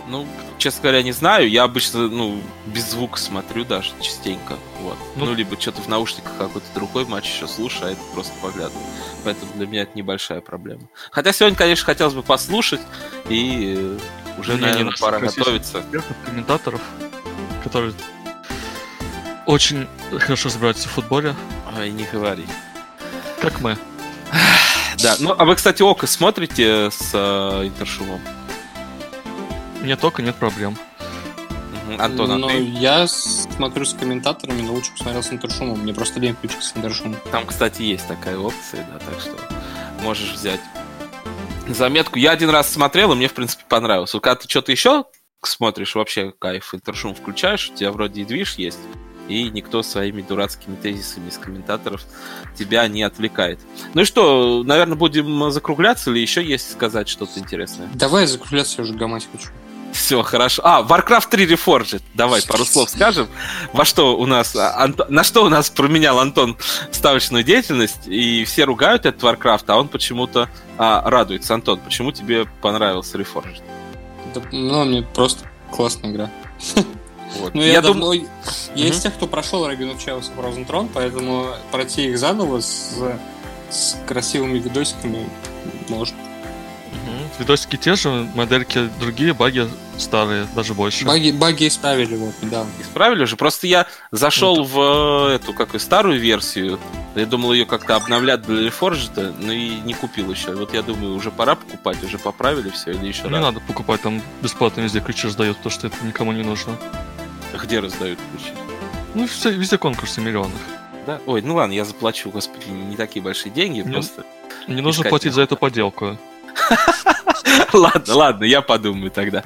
Ну, честно говоря, не знаю. Я обычно, ну, без звука смотрю даже частенько. Вот. Ну, Ну, либо что-то в наушниках какой-то другой матч еще слушаю, а это просто поглядываю. Поэтому для меня это небольшая проблема. Хотя сегодня, конечно, хотелось бы послушать, и уже, Не, не наверное, пора готовиться. экспертов, комментаторов, которые очень хорошо разбираются в футболе, Ой, не говори. как мы. Да, ну, а вы, кстати, Око смотрите с э, интершумом? Не только, нет проблем. Антон, а Ну, ты? я смотрю с комментаторами, но лучше посмотрел с Интершумом. Мне просто лень включить с Интершумом. Там, кстати, есть такая опция, да, так что можешь взять заметку. Я один раз смотрел, и мне, в принципе, понравилось. Когда ты что-то еще смотришь, вообще кайф, интершум включаешь, у тебя вроде и движ есть, и никто своими дурацкими тезисами из комментаторов тебя не отвлекает. Ну и что, наверное, будем закругляться или еще есть сказать что-то интересное? Давай закругляться, я уже гамать хочу. Все, хорошо. А, Warcraft 3 Reforged. Давай пару слов скажем. Во что у нас, а, Анто- на что у нас променял Антон ставочную деятельность, и все ругают этот Warcraft, а он почему-то а, радуется. Антон, почему тебе понравился Reforged? Да, ну, мне просто классная игра. Вот. Ну, я, Я давно... думаю, Я из тех, кто прошел Рабин of Chaos и Frozen Throne, поэтому пройти их заново с, с красивыми видосиками можно. Мгм. Видосики те же, модельки другие, баги старые, даже больше. Баги, баги исправили вот недавно. исправили уже. Просто я зашел в э, эту, как и старую версию. Я думал ее как-то обновлять для Reforged, но и не купил еще. Вот я думаю, уже пора покупать, уже поправили все или еще Не раз. надо покупать, там бесплатно везде ключи раздают, потому что это никому не нужно. Где раздают ключи? Ну, все, везде конкурсы миллионов. Да? Ой, ну ладно, я заплачу, господи, не такие большие деньги, Ну, просто... Не нужно платить не за эту поделку. ладно, ладно, я подумаю тогда.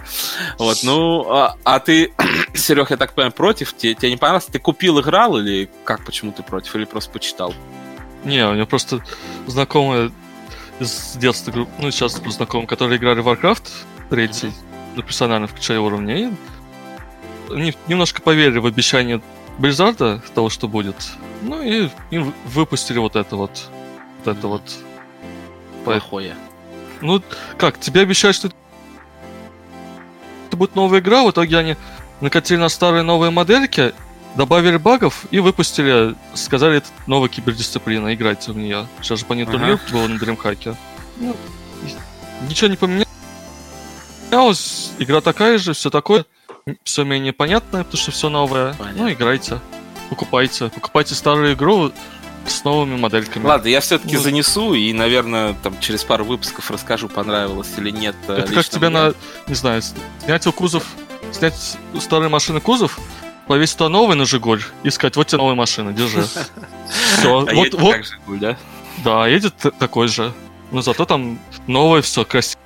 Вот, ну, а, а ты, Серег, я так понимаю, против? Тебе, тебе не понравилось? Ты купил, играл или как, почему ты против? Или просто почитал? Не, у меня просто знакомые из детства, ну, сейчас знакомые, которые играли в Warcraft третий, на профессиональном включая уровне, и они немножко поверили в обещание Blizzard того, что будет. Ну и им выпустили вот это вот. Вот это вот. Плохое. Ну, как, тебе обещают, что это будет новая игра, в итоге они накатили на старые новые модельки, добавили багов и выпустили, сказали, это новая кибердисциплина, играйте в нее. Сейчас же по ней Ага. турнир был на Дримхаке. Ну, ничего не поменялось. Игра такая же, все такое. Все менее понятное, потому что все новое. Понятно. Ну, играйте. Покупайте. Покупайте старую игру с новыми модельками. Ладно, я все-таки Ну. занесу и, наверное, там через пару выпусков расскажу, понравилось или нет. э, Это как тебе мне. на, не знаю, снять у кузов, снять у старой машины кузов, повесить туда новый на Жигуль и сказать, вот тебе новая машина, держи. Все, А вот, вот, да? едет такой же. Но зато там новое все красиво.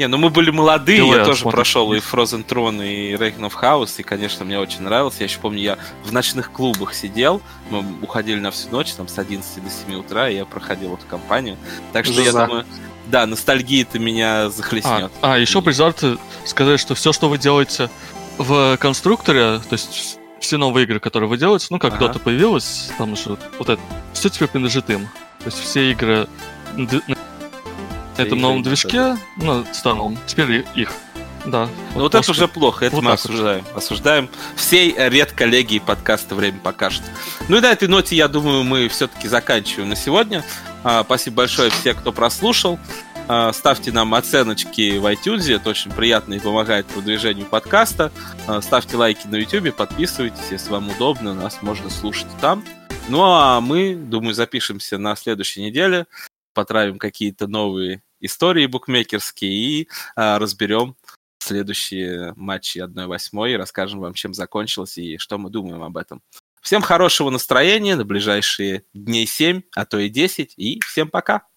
Не, ну мы были молодые, я тоже смотришь. прошел и Frozen Throne, и Reign of House, и, конечно, мне очень нравилось. Я еще помню, я в ночных клубах сидел, мы уходили на всю ночь, там, с 11 до 7 утра, и я проходил эту кампанию. Так что я думаю, да, ностальгия-то меня А, захлестнет. а, еще Blizzard сказали, что все, что вы делаете в конструкторе, то есть все новые игры, которые вы делаете, ну, как Ага. Dota появилась, там же вот это, все теперь принадлежит им. То есть все игры на этом новом движке, ну, старом, теперь их. Да. Ну вот, это уже плохо, это вот мы осуждаем. Осуждаем всей редколлегии подкаста «Время покажет». Ну и на этой ноте, я думаю, мы все-таки заканчиваем на сегодня. А, спасибо большое всем, кто прослушал. А, ставьте нам оценочки в iTunes, это очень приятно и помогает продвижению подкаста. А, ставьте лайки на YouTube, подписывайтесь, если вам удобно, нас можно слушать там. Ну а мы, думаю, запишемся на следующей неделе, потравим какие-то новые истории букмекерские и а, разберем следующие матчи 1-8 и расскажем вам, чем закончилось и что мы думаем об этом. Всем хорошего настроения на ближайшие дней 7, а то и 10, и всем пока!